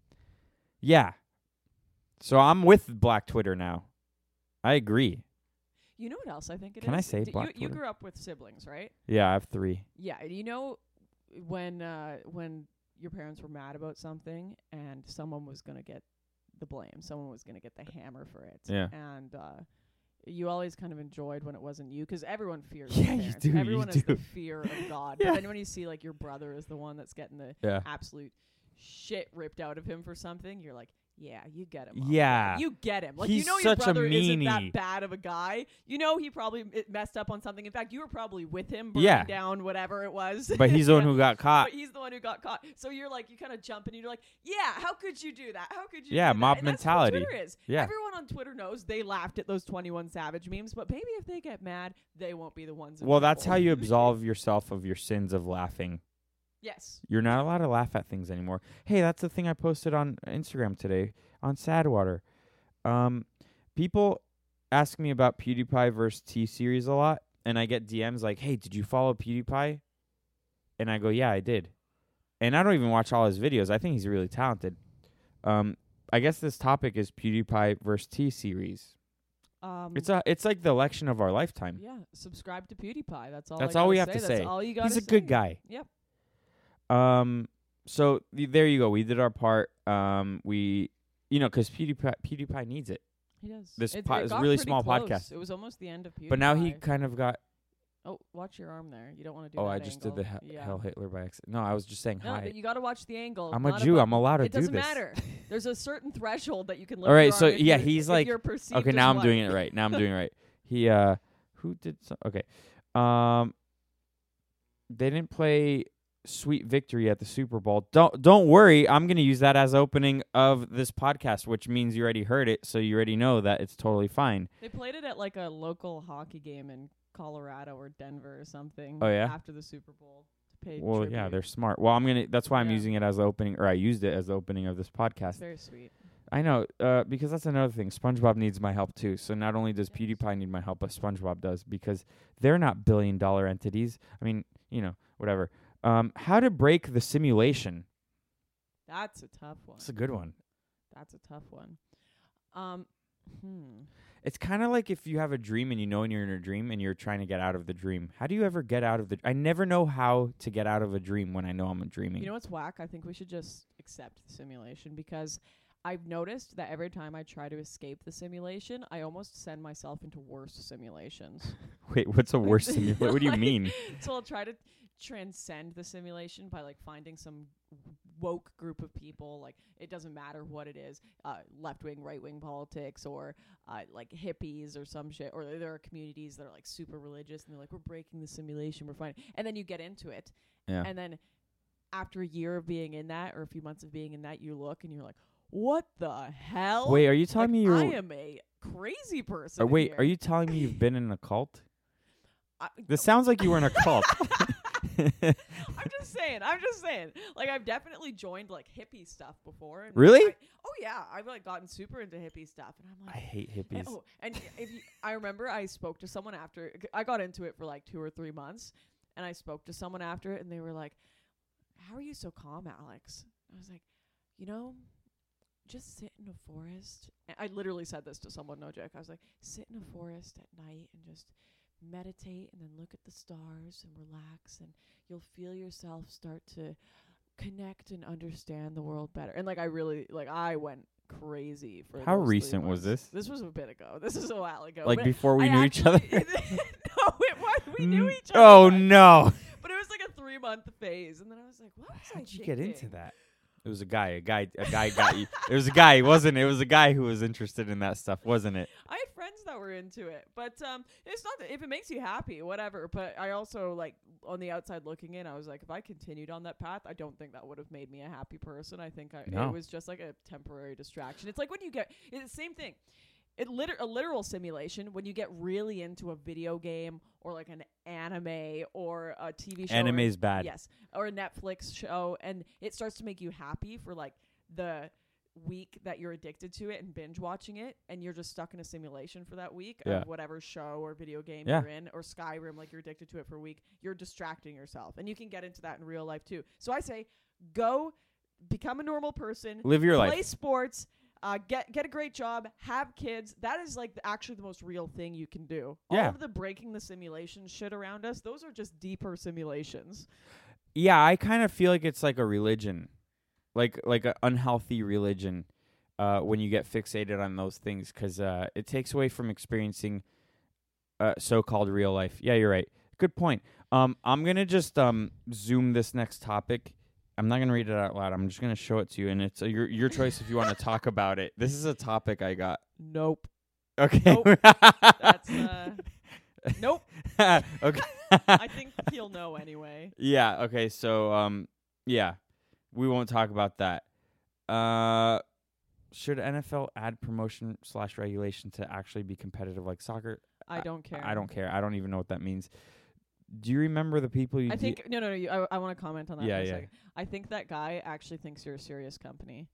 Yeah. So I'm with Black Twitter now. I agree. You know what else I think it is? Can I say D- Black you, you Twitter? grew up with siblings, right? Yeah, I have three. Yeah. You know when uh, when your parents were mad about something and someone was gonna get the blame, someone was gonna get the hammer for it. Yeah. And uh, you always kind of enjoyed when it wasn't you, 'cause everyone fears. Yeah, you do, you Everyone has the do. fear of God. Yeah. But then when you see like your brother is the one that's getting the Yeah. absolute shit ripped out of him for something, you're like, yeah, you get him. Mom. Yeah. you get him. Like He's you know, your such a brother isn't that bad of a guy. You know, he probably messed up on something. In fact, you were probably with him burning Yeah. down whatever it was. But he's the one who got caught. But he's the one who got caught. So you're like, you kind of jump and you're like, yeah, how could you do that? How could you? Yeah, do that? mob And that's what mentality. Twitter is. Yeah. Everyone on Twitter knows they laughed at those 21 Savage memes, but maybe if they get mad, they won't be the ones. Well, that's how you absolve yourself of your sins of laughing. Yes. You're not allowed to laugh at things anymore. Hey, that's the thing I posted on Instagram today on Sadwater. Um, people ask me about PewDiePie versus T series a lot, and I get DMs like, "Hey, did you follow PewDiePie?" And I go, "Yeah, I did." And I don't even watch all his videos. I think he's really talented. Um, I guess this topic is PewDiePie versus T series. Um, It's a, it's like the election of our lifetime. yeah. Subscribe to PewDiePie. That's all. That's all we have to That's say. all you got. He's a good guy. Yep. Um, so th- there you go. We did our part. Um, we, you know, 'cause PewDiePie, PewDiePie needs it. He does. This It- po- it is a really small close. podcast. It was almost the end of PewDiePie. But now he kind of got. Oh, watch your arm there. You don't want to do Oh, I just did the he- yeah. Heil Hitler by accident. No, I was just saying No, hi. but you got to watch the angle. I'm a Jew. I'm allowed to do this. It doesn't matter. There's a certain threshold that you can. All right, so yeah, he's like- Okay, now I'm one. doing it right. Now I'm doing it right. He uh, who did so? Okay, um, they didn't play "Sweet Victory" at the Super Bowl. Don't don't worry. I'm gonna use that as opening of this podcast, which means you already heard it, so you already know that it's totally fine. They played it at like a local hockey game in Colorado or Denver or something. Oh, yeah? After the Super Bowl to pay. Well, yeah, they're smart. Well, I'm gonna. That's why I'm using it as the opening, or I used it as the opening of this It's podcast. very sweet. I know, uh, because that's another thing. SpongeBob needs my help too. So not only does. PewDiePie need my help, but SpongeBob does because they're not billion dollar entities. I mean, you know, whatever. Um, how to break the simulation? That's a tough one. That's a good one. That's a tough one. Um, hmm. It's kind of like if you have a dream and you know you're in a dream and you're trying to get out of the dream. How do you ever get out of the? I never know how to get out of a dream when I know I'm dreaming. You know what's whack? I think we should just accept the simulation because I've noticed that every time I try to escape the simulation, I almost send myself into worse simulations. Wait, what's a worse simulation? What do you mean? so I'll try to transcend the simulation by like finding some woke group of people like it doesn't matter what it is uh, left wing right wing politics or uh, like hippies or some shit or there are communities that are like super religious and they're like we're breaking the simulation we're fine and then you get into it Yeah. and then after a year of being in that or a few months of being in that you look and you're like what the hell Wait, are you telling Like, me you're? I am a crazy person wait, here. are you telling me you've been in a cult? I, This sounds like you were in a cult. I'm just saying. I'm just saying. Like I've definitely joined like hippie stuff before. And Really? I- oh yeah, I've like gotten super into hippie stuff, and I'm like, I hate and- hippies. oh, and if you, I remember, I spoke to someone after I got into it for like two or three months, and I spoke to someone after it, and they were like, "How are you so calm, Alex?" I was like, "You know, just sit in a forest." And I literally said this to someone, no joke. I was like, "Sit in a forest at night and just meditate, and then look at the stars and relax, and you'll feel yourself start to connect and understand the world better." And like, I really like, I went crazy for How recent was this? This was a bit ago. This is a while ago. like before we I knew each other. no, it was. We knew Mm, each other. Oh no! But it was like a three month phase, and then I was like, "What was How'd you get into that? It was a guy. A guy. A guy got you. It was a guy. It wasn't. It was a guy who was interested in that stuff, wasn't it? I that were into it, but um, it's not that if it makes you happy, whatever. But I also like on the outside looking in, I was like, if I continued on that path, I don't think that would have made me a happy person. I think I, No. it was just like a temporary distraction. It's like when you get it's the same thing. It liter- a literal simulation when you get really into a video game or like an anime or a TV show. or- Anime's bad. Yes, or a Netflix show, and it starts to make you happy for like the week that you're addicted to it and binge watching it, and you're just stuck in a simulation for that week Yeah. of whatever show or video game Yeah. you're in, or Skyrim, like you're addicted to it for a week. You're distracting yourself, and you can get into that in real life too. So I say, go become a normal person, Live your play life. Play sports. Uh, get get a great job, have kids. That is like the, actually the most real thing you can do. Yeah. All of the breaking the simulation shit around us, those are just deeper simulations. Yeah, I kind of feel like it's like a religion, like like an unhealthy religion. Uh, when you get fixated on those things, because uh, it takes away from experiencing uh, so-called real life. Yeah, you're right. Good point. Um, I'm gonna just um zoom this next topic. I'm not gonna read it out loud. I'm just gonna show it to you, and it's uh, your your choice if you want to talk about it. This is a topic I got. Nope. Okay. Nope. That's uh, nope. okay. I think he'll know anyway. Yeah. Okay. So, um, yeah, we won't talk about that. Uh, should NFL add promotion slash relegation to actually be competitive like soccer? I don't care. I don't care. I don't even know what that means. Do you remember the people you? I de- think no, no, no. You, I, I want to comment on that. Yeah, for a yeah. second. I think that guy actually thinks you're a serious company.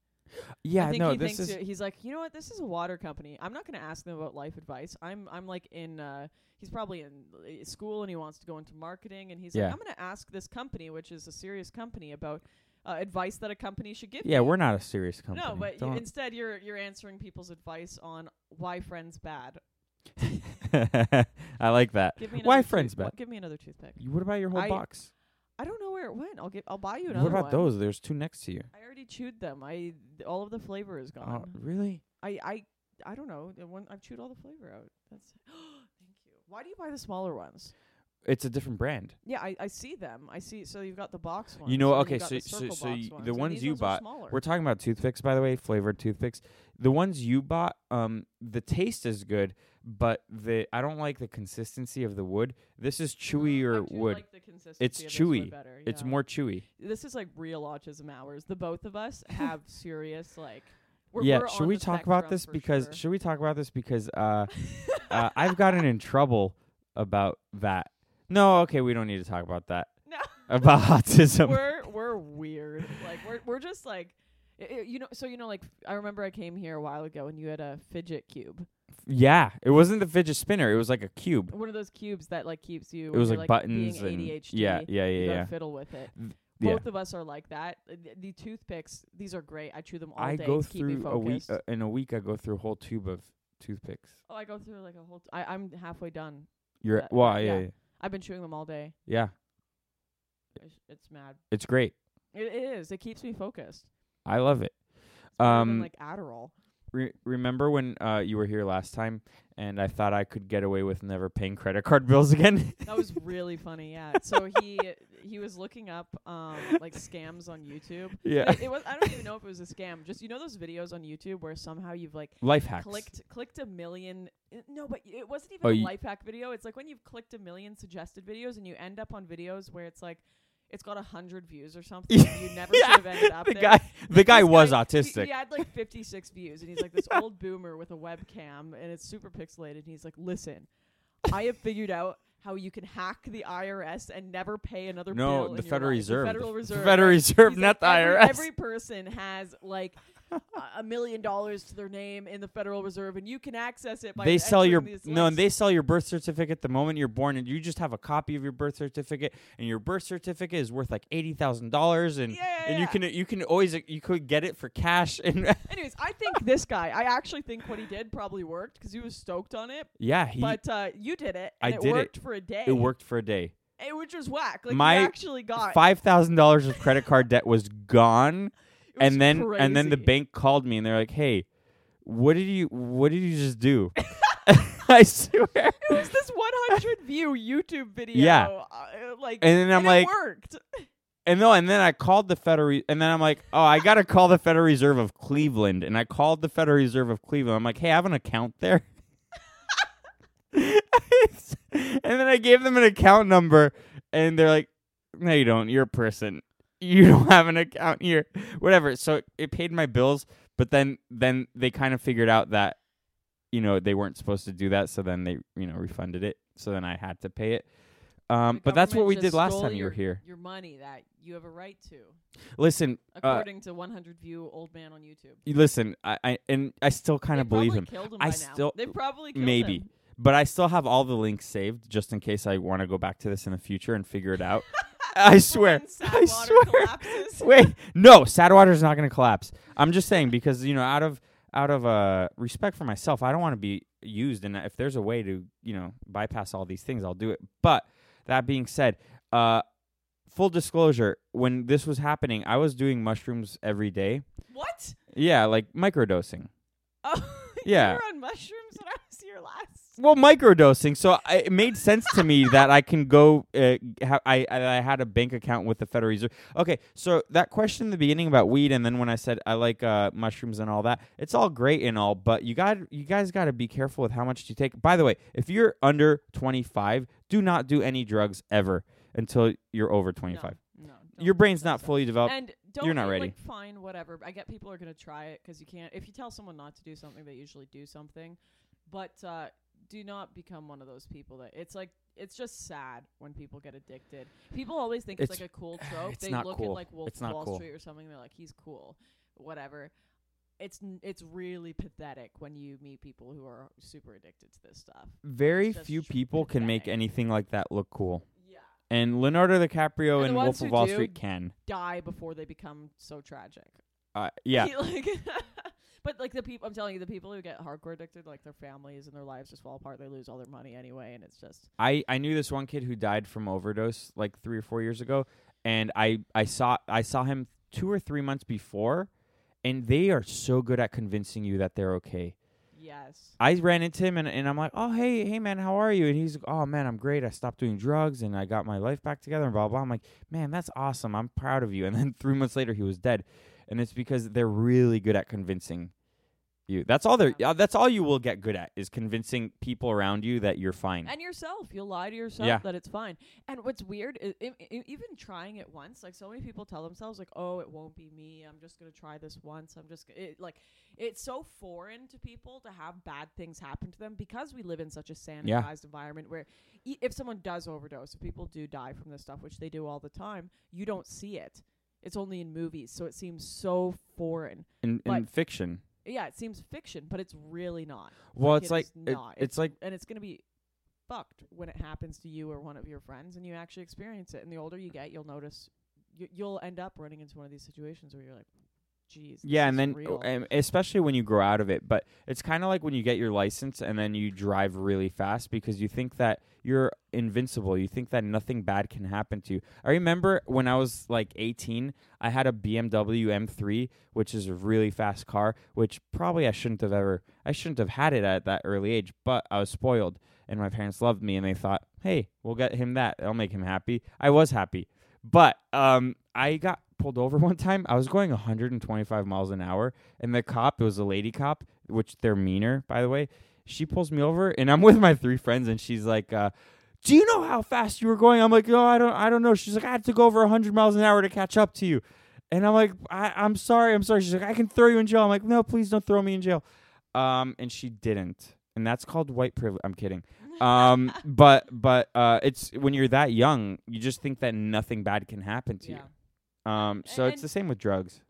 yeah. I think no. he This thinks is. he's like, you know what? This is a water company. I'm not going to ask them about life advice. I'm, I'm like in. Uh, he's probably in uh, school and he wants to go into marketing, and he's Yeah. like, I'm going to ask this company, which is a serious company, about uh, advice that a company should give. Yeah, you. we're not a serious company. No, but you, instead you're you're answering people's advice on why friends bad. I like that. Give me Why friends tooth- bad? Give me another toothpick. You- What about your whole I- box? I don't know where it went. I'll get. I'll buy you another one. What about one. those? There's two next to you. I already chewed them. I all of the flavor is Oh, gone. really? I I I don't know. The one I've chewed all the flavor out. That's thank you. Why do you buy the smaller ones? It's a different brand. Yeah, I, I see them. I see. So you've got the box ones. You know, okay, so the so so the ones you bought. We're talking about toothpicks, by the way, flavored toothpicks. The ones you bought, um, the taste is good, but the I don't like the consistency of the wood. This is chewier wood. like the consistency It's of this wood chewy. better, It's yeah. more chewy. This is like real autism hours. The both of us have serious like. We're, yeah, we're should on we the talk about spectrum this for because sure. should we talk about this because uh, uh I've gotten in trouble about that. No, okay, we don't need to talk about that. no. About autism. we're we're weird. Like we're we're just like i- i- you know. So you know, like I remember I came here a while ago and you had a fidget cube, yeah, it wasn't the fidget spinner. It was like a cube. one of those cubes that like keeps you. It was like, like buttons being and ADHD. yeah, yeah, yeah, yeah. fiddle with it. yeah. Both of us are like that. Uh, The, the toothpicks, these are great. I chew them all I day go to keep me through a week uh, in a week. I go through a whole tube of toothpicks? Oh, I go through like a whole. T- I I'm halfway done. You're Uh, well, yeah, yeah. yeah, I've been chewing them all day. yeah. It's, it's mad. It's great. It is. It keeps me focused. I love it. It's better Um, like Adderall. Re- remember when uh, you were here last time, and I thought I could get away with never paying credit card bills again? That was really funny. Yeah. So he he was looking up um like scams on YouTube. yeah. It, it was. I don't even know if it was a scam. Just you know those videos on YouTube where somehow you've like Life hacks. clicked clicked a million. uh, No, but it wasn't even Oh, a life hack video. It's like when you've clicked a million suggested videos and you end up on videos where it's like it's got a hundred views or something. you never Yeah, should have ended up the there. guy, the guy was he- autistic. He, had like 56 views, and he's like this old boomer with a webcam, and it's super pixelated. And he's like, "Listen, I have figured out how you can hack the IRS and never pay another bill." no, the Federal. Reserve. The Federal The Reserve. Federal? Reserve, not like, the every, IRS. Every person has like a- million dollars to their name in the Federal Reserve, and you can access it by they sell your no, and they sell your birth certificate the moment you're born, and you just have a copy of your birth certificate, and your birth certificate is worth like eighty thousand dollars, and Yeah, yeah, and you can you can always you could get it for cash, and Anyways, I think this guy. I actually think what he did probably worked because he was stoked on it. yeah, he but uh, you did it, I and it did it. worked for a day. it worked for a day. It, which was whack. Like My actually got Five thousand dollars of credit card debt was gone, it and then and then the bank called me, and they're like, "Hey, what did you what did you just do?" I swear. It was this 100 view YouTube video. Yeah. uh, like And then I'm it like- worked. And no, and then I called the Federal, Re- and then I'm like, oh, I gotta call the Federal Reserve of Cleveland, and I called the Federal Reserve of Cleveland. I'm like, hey, I have an account there, and then I gave them an account number, and they're like, no, you don't. You're a person. You don't have an account here. Whatever. So it, paid my bills, but then then they kind of figured out that, you know, they weren't supposed to do that. So then they you know refunded it. So then I had to pay it. Um, but that's what we did last time you were here. Your money that you have a right to, Listen, uh, according to 100 view old man on YouTube. Listen, I, I and I still kind of believe him, him I still- now. They probably killed maybe, him. But I still have all the links saved just in case I want to go back to this in the future and figure it out. I swear, I swear. collapses. Wait, no, Sadwater's not going to collapse. I'm just saying because you know, out of out of uh respect for myself, I don't want to be used, and if there's a way to you know bypass all these things, I'll do it. But that being said, uh. Full disclosure, when this was happening, I was doing mushrooms every day. What? Yeah, like microdosing. Oh, Yeah. on mushrooms when I was here last. Well microdosing so I, it made sense to me that i can go uh, ha- I, I had a bank account with the federal reserve okay so that question in the beginning about weed and then when i said i like uh, mushrooms and all that it's all great and all but you got you guys got to be careful with how much you take by the way if you're under 25 do not do any drugs ever until you're over 25 No, no your brain's not fully developed And don't You're not ready. Like, fine, whatever. I get people are gonna try it because you can't. If you tell someone not to do something, they usually do something. But uh, do not become one of those people that it's like. It's just sad when people get addicted. People always think it's, It's- like a cool trope. it's they not look cool. at like Wolf It's Wall cool. Street or something. They're like, he's cool, whatever. It's n- it's really pathetic when you meet people who are super addicted to this stuff. very few people can make anything like that look cool Yeah. and leonardo dicaprio And and wolf of wall street can Die before they become so tragic. uh, yeah like, but like the people, I'm telling you, the people who get hardcore addicted, like their families and their lives just fall apart. They lose all their money anyway, and it's just I, I knew this one kid who died from overdose like three or four years ago, and I, I saw I saw him two or three months before, and they are so good at convincing you that they're okay. yes. I ran into him and, and I'm like, oh hey hey man, how are you? And he's like, oh man, I'm great. I stopped doing drugs and I got my life back together and blah blah. I'm like, man, that's awesome. I'm proud of you. And then three months later, he was dead, and it's because they're really good at convincing you. That's all they're. Yeah. Yeah, that's all you will get good at is convincing people around you that you're fine. And yourself, you'll lie to yourself Yeah. that it's fine. And what's weird is i i even trying it once, like so many people tell themselves, like, "Oh, it won't be me. I'm just gonna try this once. I'm just g-" it, like." It's so foreign to people to have bad things happen to them because we live in such a sanitized environment where e- if someone does overdose, if people do die from this stuff, which they do all the time, you don't see it. It's only in movies, so it seems so foreign. in, in but- fiction. Yeah, it seems fiction, but it's really not. Well, it's it like it- not. it's like and it's gonna be fucked when it happens to you or one of your friends, and you actually experience it. And the older you get, you'll notice you, you'll end up running into one of these situations where you're like, geez. Yeah, and then especially when you grow out of it, but it's kind of like when you get your license and then you drive really fast because you think that you're invincible. You think that nothing bad can happen to you. I remember when I was like 18, I had a BMW M3, which is a really fast car, which probably I shouldn't have ever I shouldn't have had it at that early age, but I was spoiled and my parents loved me and they thought, "Hey, we'll get him that. It'll make him happy." I was happy. But um I got pulled over one time. I was going 125 miles an hour, and the cop, it was a lady cop, which they're meaner, by the way. She pulls me over, and I'm with my three friends, and she's like, uh, "Do you know how fast you were going?" I'm like, "No, I don't. I don't know." She's like, "I had to go over 100 miles an hour to catch up to you," and I'm like, I, "I'm sorry, I'm sorry." She's like, "I can throw you in jail." I'm like, "No, please don't throw me in jail." Um, and she didn't, and that's called white privilege. I'm kidding. Um, but but uh, it's when you're that young, you just think that nothing bad can happen to yeah. you. Um, so it's the same with drugs.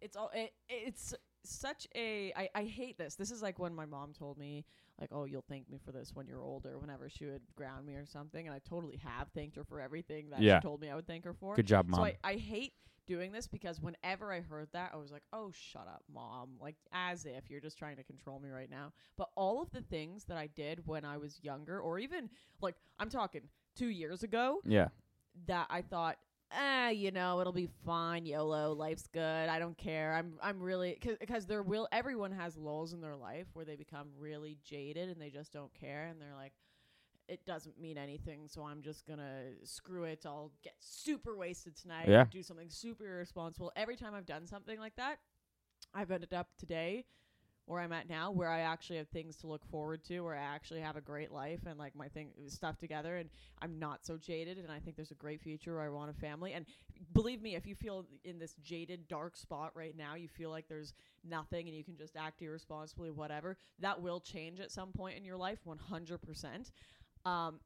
It's all it, it's such a I, I hate this this is like when my mom told me like oh you'll thank me for this when you're older whenever she would ground me or something and i totally have thanked her for everything that Yeah. she told me i would thank her for Good job, mom. so I, I hate doing this because whenever i heard that i was like oh shut up mom like as if you're just trying to control me right now but all of the things that i did when i was younger or even like i'm talking two years ago yeah. that I thought, ah, you know, it'll be fine. YOLO, life's good. I don't care. I'm, I'm really, because there will, everyone has lulls in their life where they become really jaded and they just don't care. And they're like, it doesn't mean anything. So I'm just to screw it. I'll get super wasted tonight. Yeah. Do something super irresponsible. Every time I've done something like that, I've ended up today where I'm at now, where I actually have things to look forward to, where I actually have a great life and like my thing stuff together, and I'm not so jaded, and I think there's a great future where I want a family. And believe me, if you feel in this jaded, dark spot right now, you feel like there's nothing and you can just act irresponsibly, whatever, that will change at some point in your life, 100%. Um,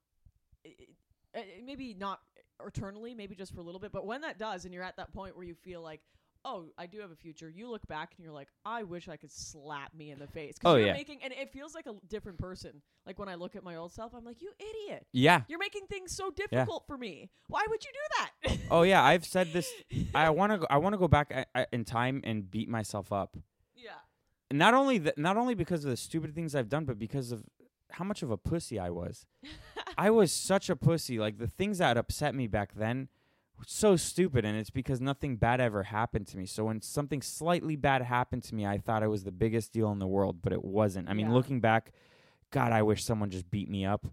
it- it- maybe not eternally, maybe just for a little bit, but when that does, and you're at that point where you feel like, oh, I do have a future, you look back and you're like, I wish I could slap me in the face. 'Cause Oh, you're yeah. making, and it feels like a different person. Like when I look at my old self, I'm like, you idiot. Yeah. You're making things so difficult for me. Why would you do that? Oh yeah. I've said this. I want to. Go, I want to go back a- a- in time and beat myself up. yeah. Not only that. Not only because of the stupid things I've done, but because of how much of a pussy I was. I was such a pussy. Like the things that upset me back then so stupid, and it's because nothing bad ever happened to me. So when something slightly bad happened to me, I thought it was the biggest deal in the world, but it wasn't. I mean, Yeah. looking back, God, I wish someone just beat me up.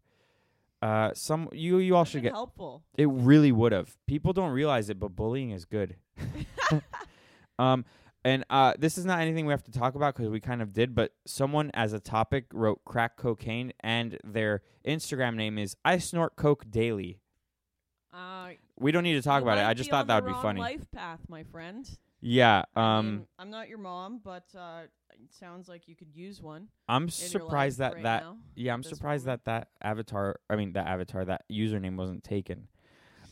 Uh, some you you all should get. helpful. It really would have. People don't realize it, but bullying is good. um, and uh, this is not anything we have to talk about because we kind of did. But someone, as a topic, wrote crack cocaine, and their Instagram name is I snort coke daily. Uh, We don't need to talk about it. I just thought that would be funny. Life path, my friend. Yeah. I Um, mean, I'm not your mom, but uh, it sounds like you could use one. I'm surprised that right that now, yeah, I'm surprised moment. that that avatar. I mean, that avatar, that username wasn't taken.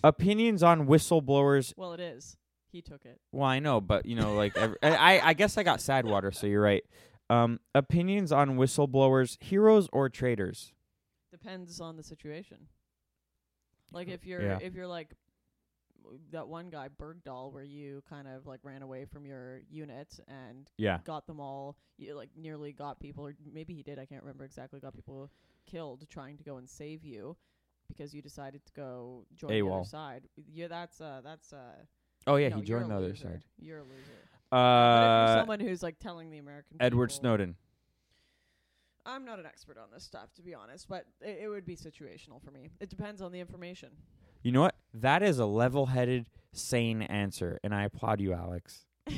Opinions on whistleblowers Well, it is. He took it. Well, I know, but you know, like every, I, I guess I got sad water, so you're right. Um, opinions on whistleblowers, heroes or traitors? Depends on the situation. Like if you're Yeah. if you're like that one guy Bergdahl, where you kind of like ran away from your unit and Yeah, got them all, you like nearly got people, or maybe he did. I can't remember exactly. Got people killed trying to go and save you because you decided to go join the other side. Yeah, that's uh that's uh. Oh yeah, no, he joined the other side. You're a loser. Uh, someone who's like telling the American Edward Snowden. I'm not an expert on this stuff, to be honest, but it, it would be situational for me. It depends on the information. You know what? That is a level-headed, sane answer, and I applaud you, Alex.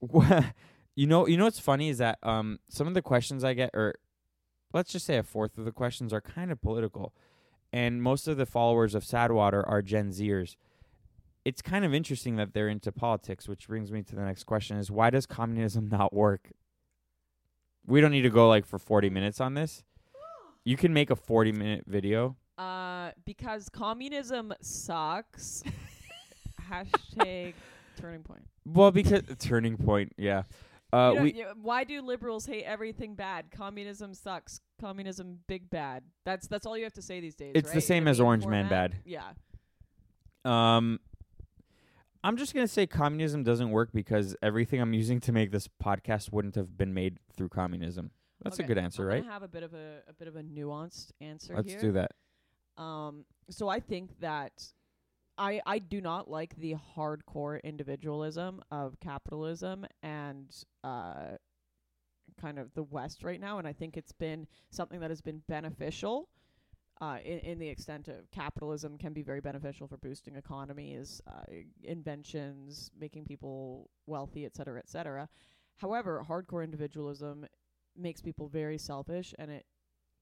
you know, you know what's funny is that um some of the questions I get, or let's just say a fourth of the questions, are kind of political, and most of the followers of Sadwater are Gen Zers. It's kind of interesting that they're into politics, which brings me to the next question: Is why does communism not work? We don't need to go like for forty minutes on this. You can make a forty-minute video. uh, because communism sucks. Hashtag turning point. Well, because turning point, yeah. Uh, You know, we you- why do liberals hate everything bad? Communism sucks. Communism big bad. That's that's all you have to say these days. It's the right? In same as Orange Man bad. Yeah. Um, I'm just gonna say communism doesn't work because everything I'm using to make this podcast wouldn't have been made through communism. That's Okay, a good answer, I'm right? gonna have a bit of a, a bit of a nuanced answer Let's here. do that. Um, so I think that I I do not like the hardcore individualism of capitalism and uh, kind of the West right now, and I think it's been something that has been beneficial. Uh, in, in the extent of capitalism can be very beneficial for boosting economies, uh, inventions, making people wealthy, et cetera, et cetera. However, hardcore individualism makes people very selfish, and it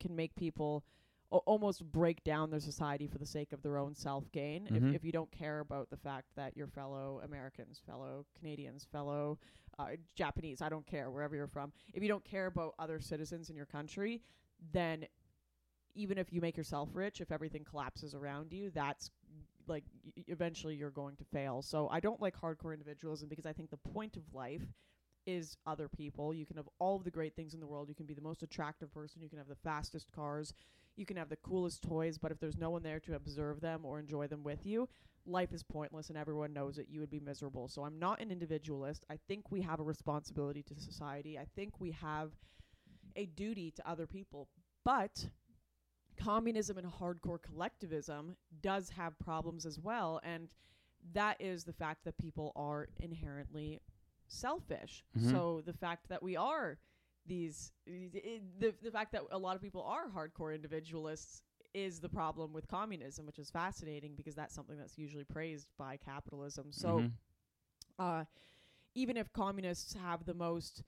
can make people a- almost break down their society for the sake of their own self gain. Mhm. If, if you don't care about the fact that your fellow Americans, fellow Canadians, fellow uh, Japanese, I don't care wherever you're from, if you don't care about other citizens in your country, then even if you make yourself rich, if everything collapses around you, that's like y- eventually you're going to fail. So I don't like hardcore individualism because I think the point of life is other people. You can have all of the great things in the world. You can be the most attractive person. You can have the fastest cars. You can have the coolest toys. But if there's no one there to observe them or enjoy them with you, life is pointless and everyone knows it. You would be miserable. So I'm not an individualist. I think we have a responsibility to society. I think we have a duty to other people. But communism and hardcore collectivism does have problems as well. And that is the fact that people are inherently selfish. Mhm. So the fact that we are these, the, the fact that a lot of people are hardcore individualists is the problem with communism, which is fascinating because that's something that's usually praised by capitalism. So, Mhm. uh, even if communists have the most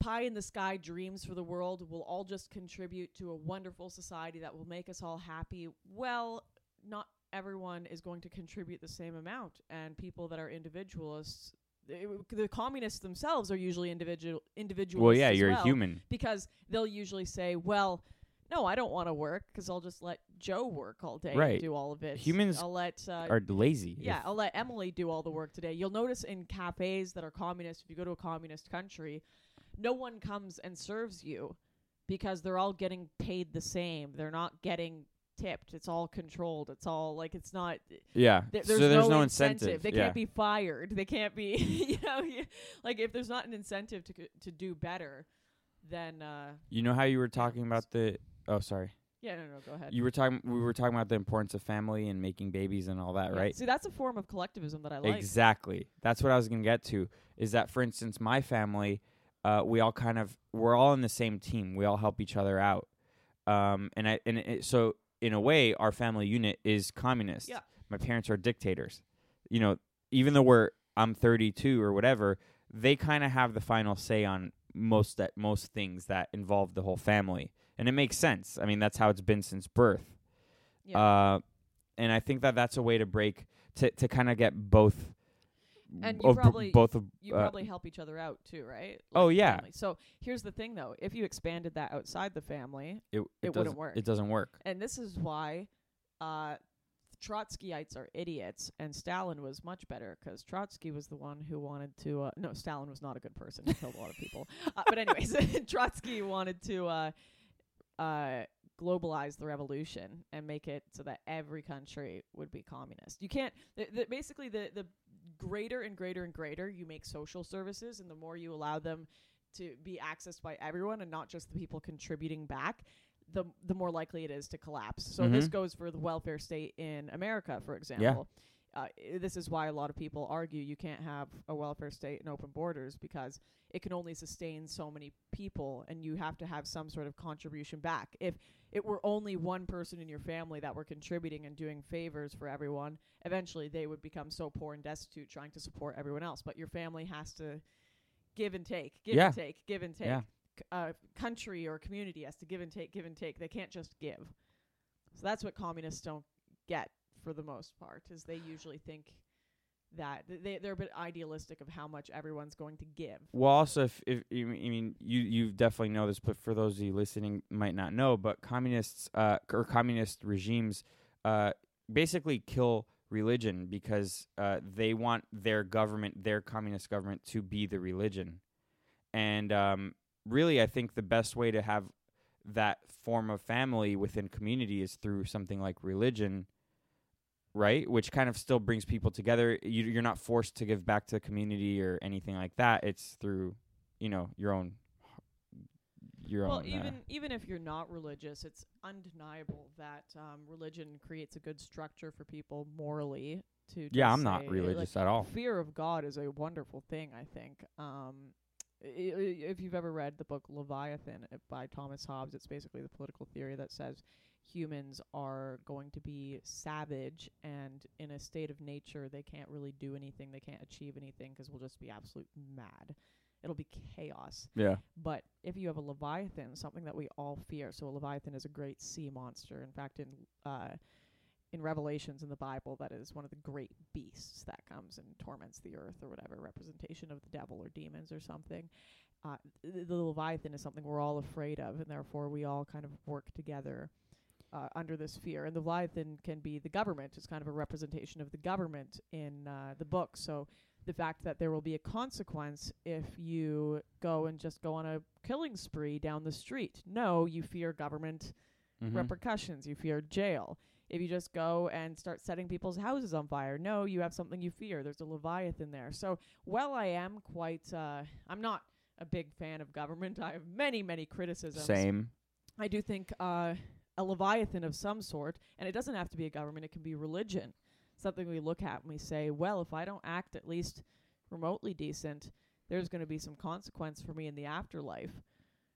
pie in the sky dreams for the world, we'll all just contribute to a wonderful society that will make us all happy. Well, not everyone is going to contribute the same amount, and people that are individualists. The communists themselves are usually individual individualists. well, yeah, you're well a human. because they'll usually say, "Well, no, I don't want to work because I'll just let Joe work all day Right. and do all of it. Humans I'll let uh, Are lazy. yeah, I'll let Emily do all the work today. You'll notice in cafes that are communist, if you go to a communist country, no one comes and serves you because they're all getting paid the same. They're not getting tipped. It's all controlled. It's all like it's not yeah. th- so there's, there's no, no, incentive. They yeah. can't be fired. They can't be, you know, you- like if there's not an incentive to c- to do better, then uh You know how you were talking about the? Oh, sorry. yeah, no, no, go ahead. You were talking. We were talking about the importance of family and making babies and all that, Yeah, right? See, that's a form of collectivism that I like. Exactly. That's what I was gonna get to. Is that, for instance, my family, uh, we all kind of we're all in the same team. We all help each other out. Um, and I and it, so in a way, our family unit is communist. Yeah. My parents are dictators. You know, even though we're I'm 32 or whatever, they kind of have the final say on most that most things that involve the whole family, and it makes sense. I mean, that's how it's been since birth. Yeah. Uh, and I think that that's a way to break to to kind of get both. And you b- probably- both of you uh, probably help each other out too, right? Oh, yeah. family. So here's the thing, though: if you expanded that outside the family, it, it wouldn't work. It doesn't work. and this is why uh, Trotskyites are idiots, and Stalin was much better because Trotsky was the one who wanted to. Uh, no, Stalin was not a good person. He killed a lot of people. Uh, but anyways, Trotsky wanted to uh, uh, globalize the revolution and make it so that every country would be communist. You can't. The, the, basically, the the greater and greater and greater you make social services, and the more you allow them to be accessed by everyone and not just the people contributing back, the the more likely it is to collapse. So this Mhm. goes for the welfare state in America, for example. Uh, i- this is why a lot of people argue you can't have a welfare state and open borders because it can only sustain so many people and you have to have some sort of contribution back. If it were only one person in your family that were contributing and doing favors for everyone, eventually they would become so poor and destitute trying to support everyone else. But your family has to give and take, give Yeah. and take, give and take Yeah. c- uh, country or community has to give and take, give and take. They can't just give. So that's what communists don't get for the most part. Is they usually think that th- they they're a bit idealistic of how much everyone's going to give. Well, also, if, if you mean you you definitely know this, but for those of you listening, might not know, but communists uh, or communist regimes uh, basically kill religion because uh, they want their government, their communist government, to be the religion, and um, really, I think the best way to have that form of family within community is through something like religion, right? Which kind of still brings people together. You, you're not forced to give back to the community or anything like that. It's through, you know, your own, your well, own. even uh, even if you're not religious, it's undeniable that um, religion creates a good structure for people morally. To yeah, I'm not religious like, at all. Fear of God is a wonderful thing. I think. Um, i- i- if you've ever read the book Leviathan uh, by Thomas Hobbes, it's basically the political theory that says humans are going to be savage and in a state of nature they can't really do anything they can't achieve anything because we'll just be absolute mad it'll be chaos Yeah. but if you have a leviathan, something that we all fear, so a leviathan is a great sea monster. In fact, in uh, in Revelations in the Bible, that is one of the great beasts that comes and torments the earth or whatever representation of the devil or demons or something. Uh, th- the leviathan is something we're all afraid of, and therefore we all kind of work together. Uh, under this fear, and the Leviathan can be the government. It's kind of a representation of the government in uh, the book. So the fact that there will be a consequence if you go and just go on a killing spree down the street. No, you fear government Mhm. repercussions, you fear jail. If you just go and start setting people's houses on fire, no, you have something you fear. There's a Leviathan there. So, while I am quite, uh, I'm not a big fan of government, I have many, many criticisms. Same. I do think uh, a Leviathan of some sort, and it doesn't have to be a government, it can be religion. Something we look at and we say, well, if I don't act at least remotely decent, there's going to be some consequence for me in the afterlife.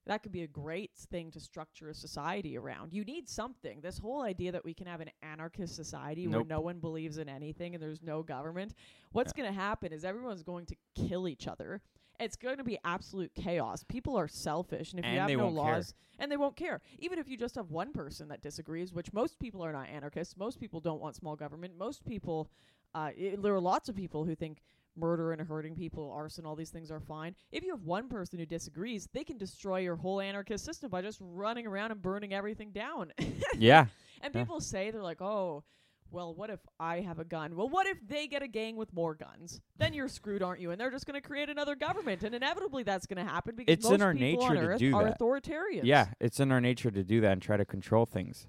That could be a great thing to structure a society around. You need something. This whole idea that we can have an anarchist society where no one believes in anything and there's no government, what's going to happen is everyone's going to kill each other. It's going to be absolute chaos. People are selfish, and if you have no won't care. laws, and they won't care. Even if you just have one person that disagrees, which most people are not anarchists. Most people don't want small government. Most people, uh, i there are lots of people who think murder and hurting people, arson, all these things are fine. If you have one person who disagrees, they can destroy your whole anarchist system by just running around and burning everything down. Yeah. and Yeah. people say they're like, oh. Well, what if I have a gun? Well, what if they get a gang with more guns? Then you're screwed, aren't you? And they're just going to create another government, and inevitably that's going to happen because It's most in our people nature on to Earth do are that. authoritarians. Yeah, it's in our nature to do that and try to control things.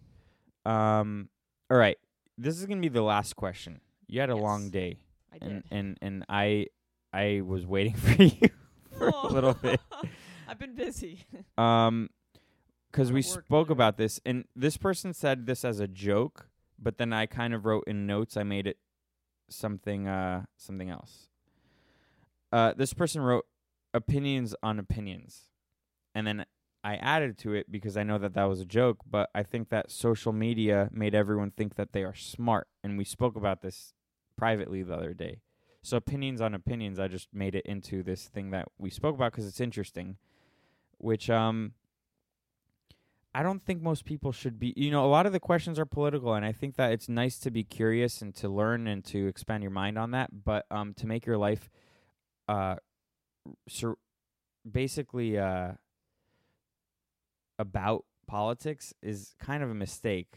Um all right. This is going to be the last question. You had a long day I did. and and and I I was waiting for you for Oh. a little bit. I've been busy. Um cuz we spoke about this and this person said this as a joke, but then I kind of wrote in notes I made it something uh something else. Uh this person wrote opinions on opinions. And then I added to it because I know that that was a joke, but I think that social media made everyone think that they are smart and we spoke about this privately the other day. So opinions on opinions, I just made it into this thing that we spoke about because it's interesting, which um I don't think most people should be. You know, a lot of the questions are political, and I think that it's nice to be curious and to learn and to expand your mind on that. But um, to make your life, uh, sur- basically uh, about politics is kind of a mistake.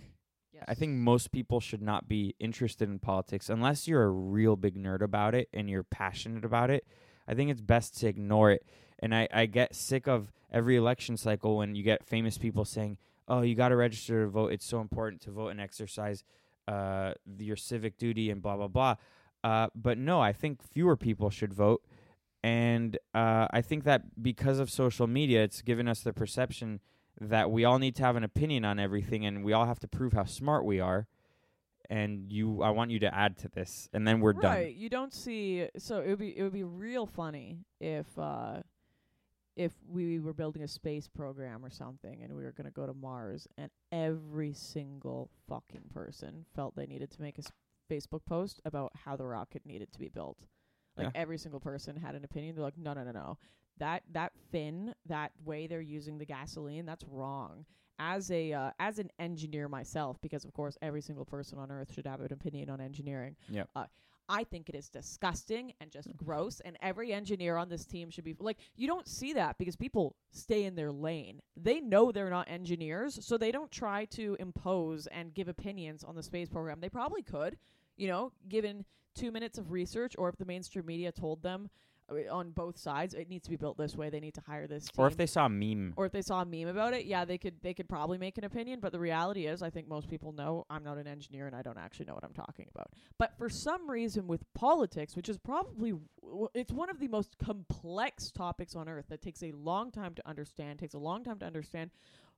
Yes. I think most people should not be interested in politics unless you're a real big nerd about it and you're passionate about it. I think it's best to ignore it. And I, I get sick of every election cycle when you get famous people saying, oh, you got to register to vote. It's so important to vote and exercise uh, your civic duty and blah, blah, blah. Uh, but no, I think fewer people should vote. And uh, I think that because of social media, it's given us the perception that we all need to have an opinion on everything and we all have to prove how smart we are. And you, I want you to add to this, and then we're done. right. You don't see. So it would be it would be real funny if uh, if we were building a space program or something, and we were going to go to Mars, and every single fucking person felt they needed to make a s- Facebook post about how the rocket needed to be built. Like Yeah. every single person had an opinion. They're like, no, no, no, no. That that fin, that way they're using the gasoline, that's wrong. As a uh, as an engineer myself, because of course every single person on Earth should have an opinion on engineering. Yeah. Uh, I think it is disgusting and just mm-hmm. gross, and every engineer on this team should be like. You don't see that because people stay in their lane. They know they're not engineers, so they don't try to impose and give opinions on the space program. They probably could, you know, given two minutes of research, or if the mainstream media told them Uh, on both sides. It needs to be built this way. They need to hire this team. Or if they saw a meme. or if they saw a meme about it, yeah, they could they could probably make an opinion. But the reality is, I think most people know I'm not an engineer and I don't actually know what I'm talking about. But for some reason, with politics, which is probably w- it's one of the most complex topics on earth that takes a long time to understand, takes a long time to understand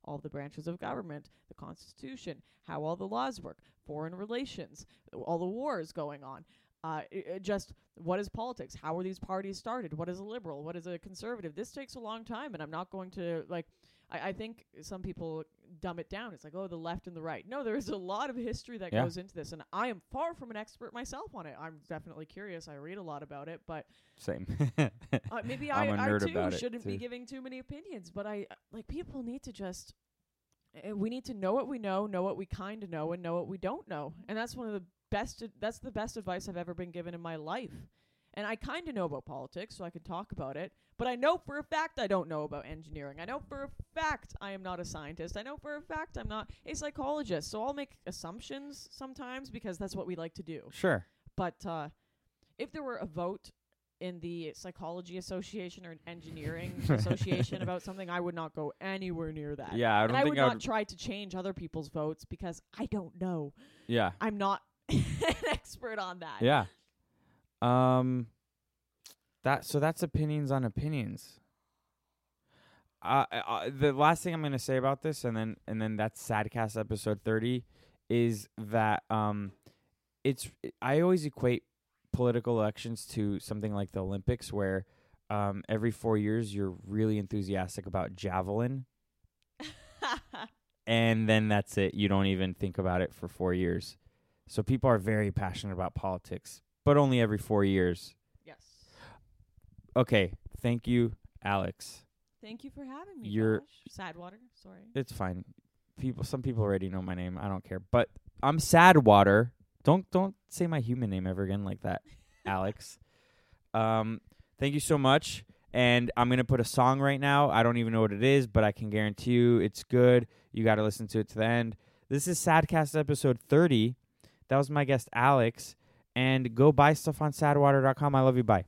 all the branches of government, the Constitution, how all the laws work, foreign relations, all the wars going on. Uh, i- i- just what is politics? How were these parties started? What is a liberal? What is a conservative? This takes a long time, and I'm not going to like. I, I think some people dumb it down. It's like, oh, the left and the right. No, there is a lot of history that Yeah. goes into this, and I am far from an expert myself on it. I'm definitely curious. I read a lot about it, but Same. uh, maybe I, I'm I nerd too shouldn't be giving too many opinions. But I like people need to just. uh, We need to know what we know, know what we kind of know, and know what we don't know. And that's one of the best. That's the best advice I've ever been given in my life. And I kind of know about politics, so I can talk about it. But I know for a fact I don't know about engineering. I know for a fact I am not a scientist. I know for a fact I'm not a psychologist. So I'll make assumptions sometimes because that's what we like to do. sure. But uh, if there were a vote in the psychology association or an engineering association about something, I would not go anywhere near that. Yeah, I don't and I would I not try to change other people's votes because I don't know. yeah. I'm not an expert on that. Yeah. Um that so that's opinions on opinions. Uh, uh the last thing I'm going to say about this and then and then that's Sadcast episode 30 is that um it's I always equate political elections to something like the Olympics where um every 4 years you're really enthusiastic about javelin and then that's it. You don't even think about it for 4 years. So people are very passionate about politics, but only every 4 years. yes. Okay, thank you, Alex. Thank you for having me. You're- Josh. Sadwater. Sorry. It's fine. People some people already know my name. I don't care. But I'm Sadwater. Don't don't say my human name ever again like that, Alex. Um thank you so much. And I'm going to put a song right now. I don't even know what it is, but I can guarantee you it's good. You got to listen to it to the end. This is Sadcast episode 30. That was my guest Alex and go buy stuff on sadwater.com. I love you. Bye.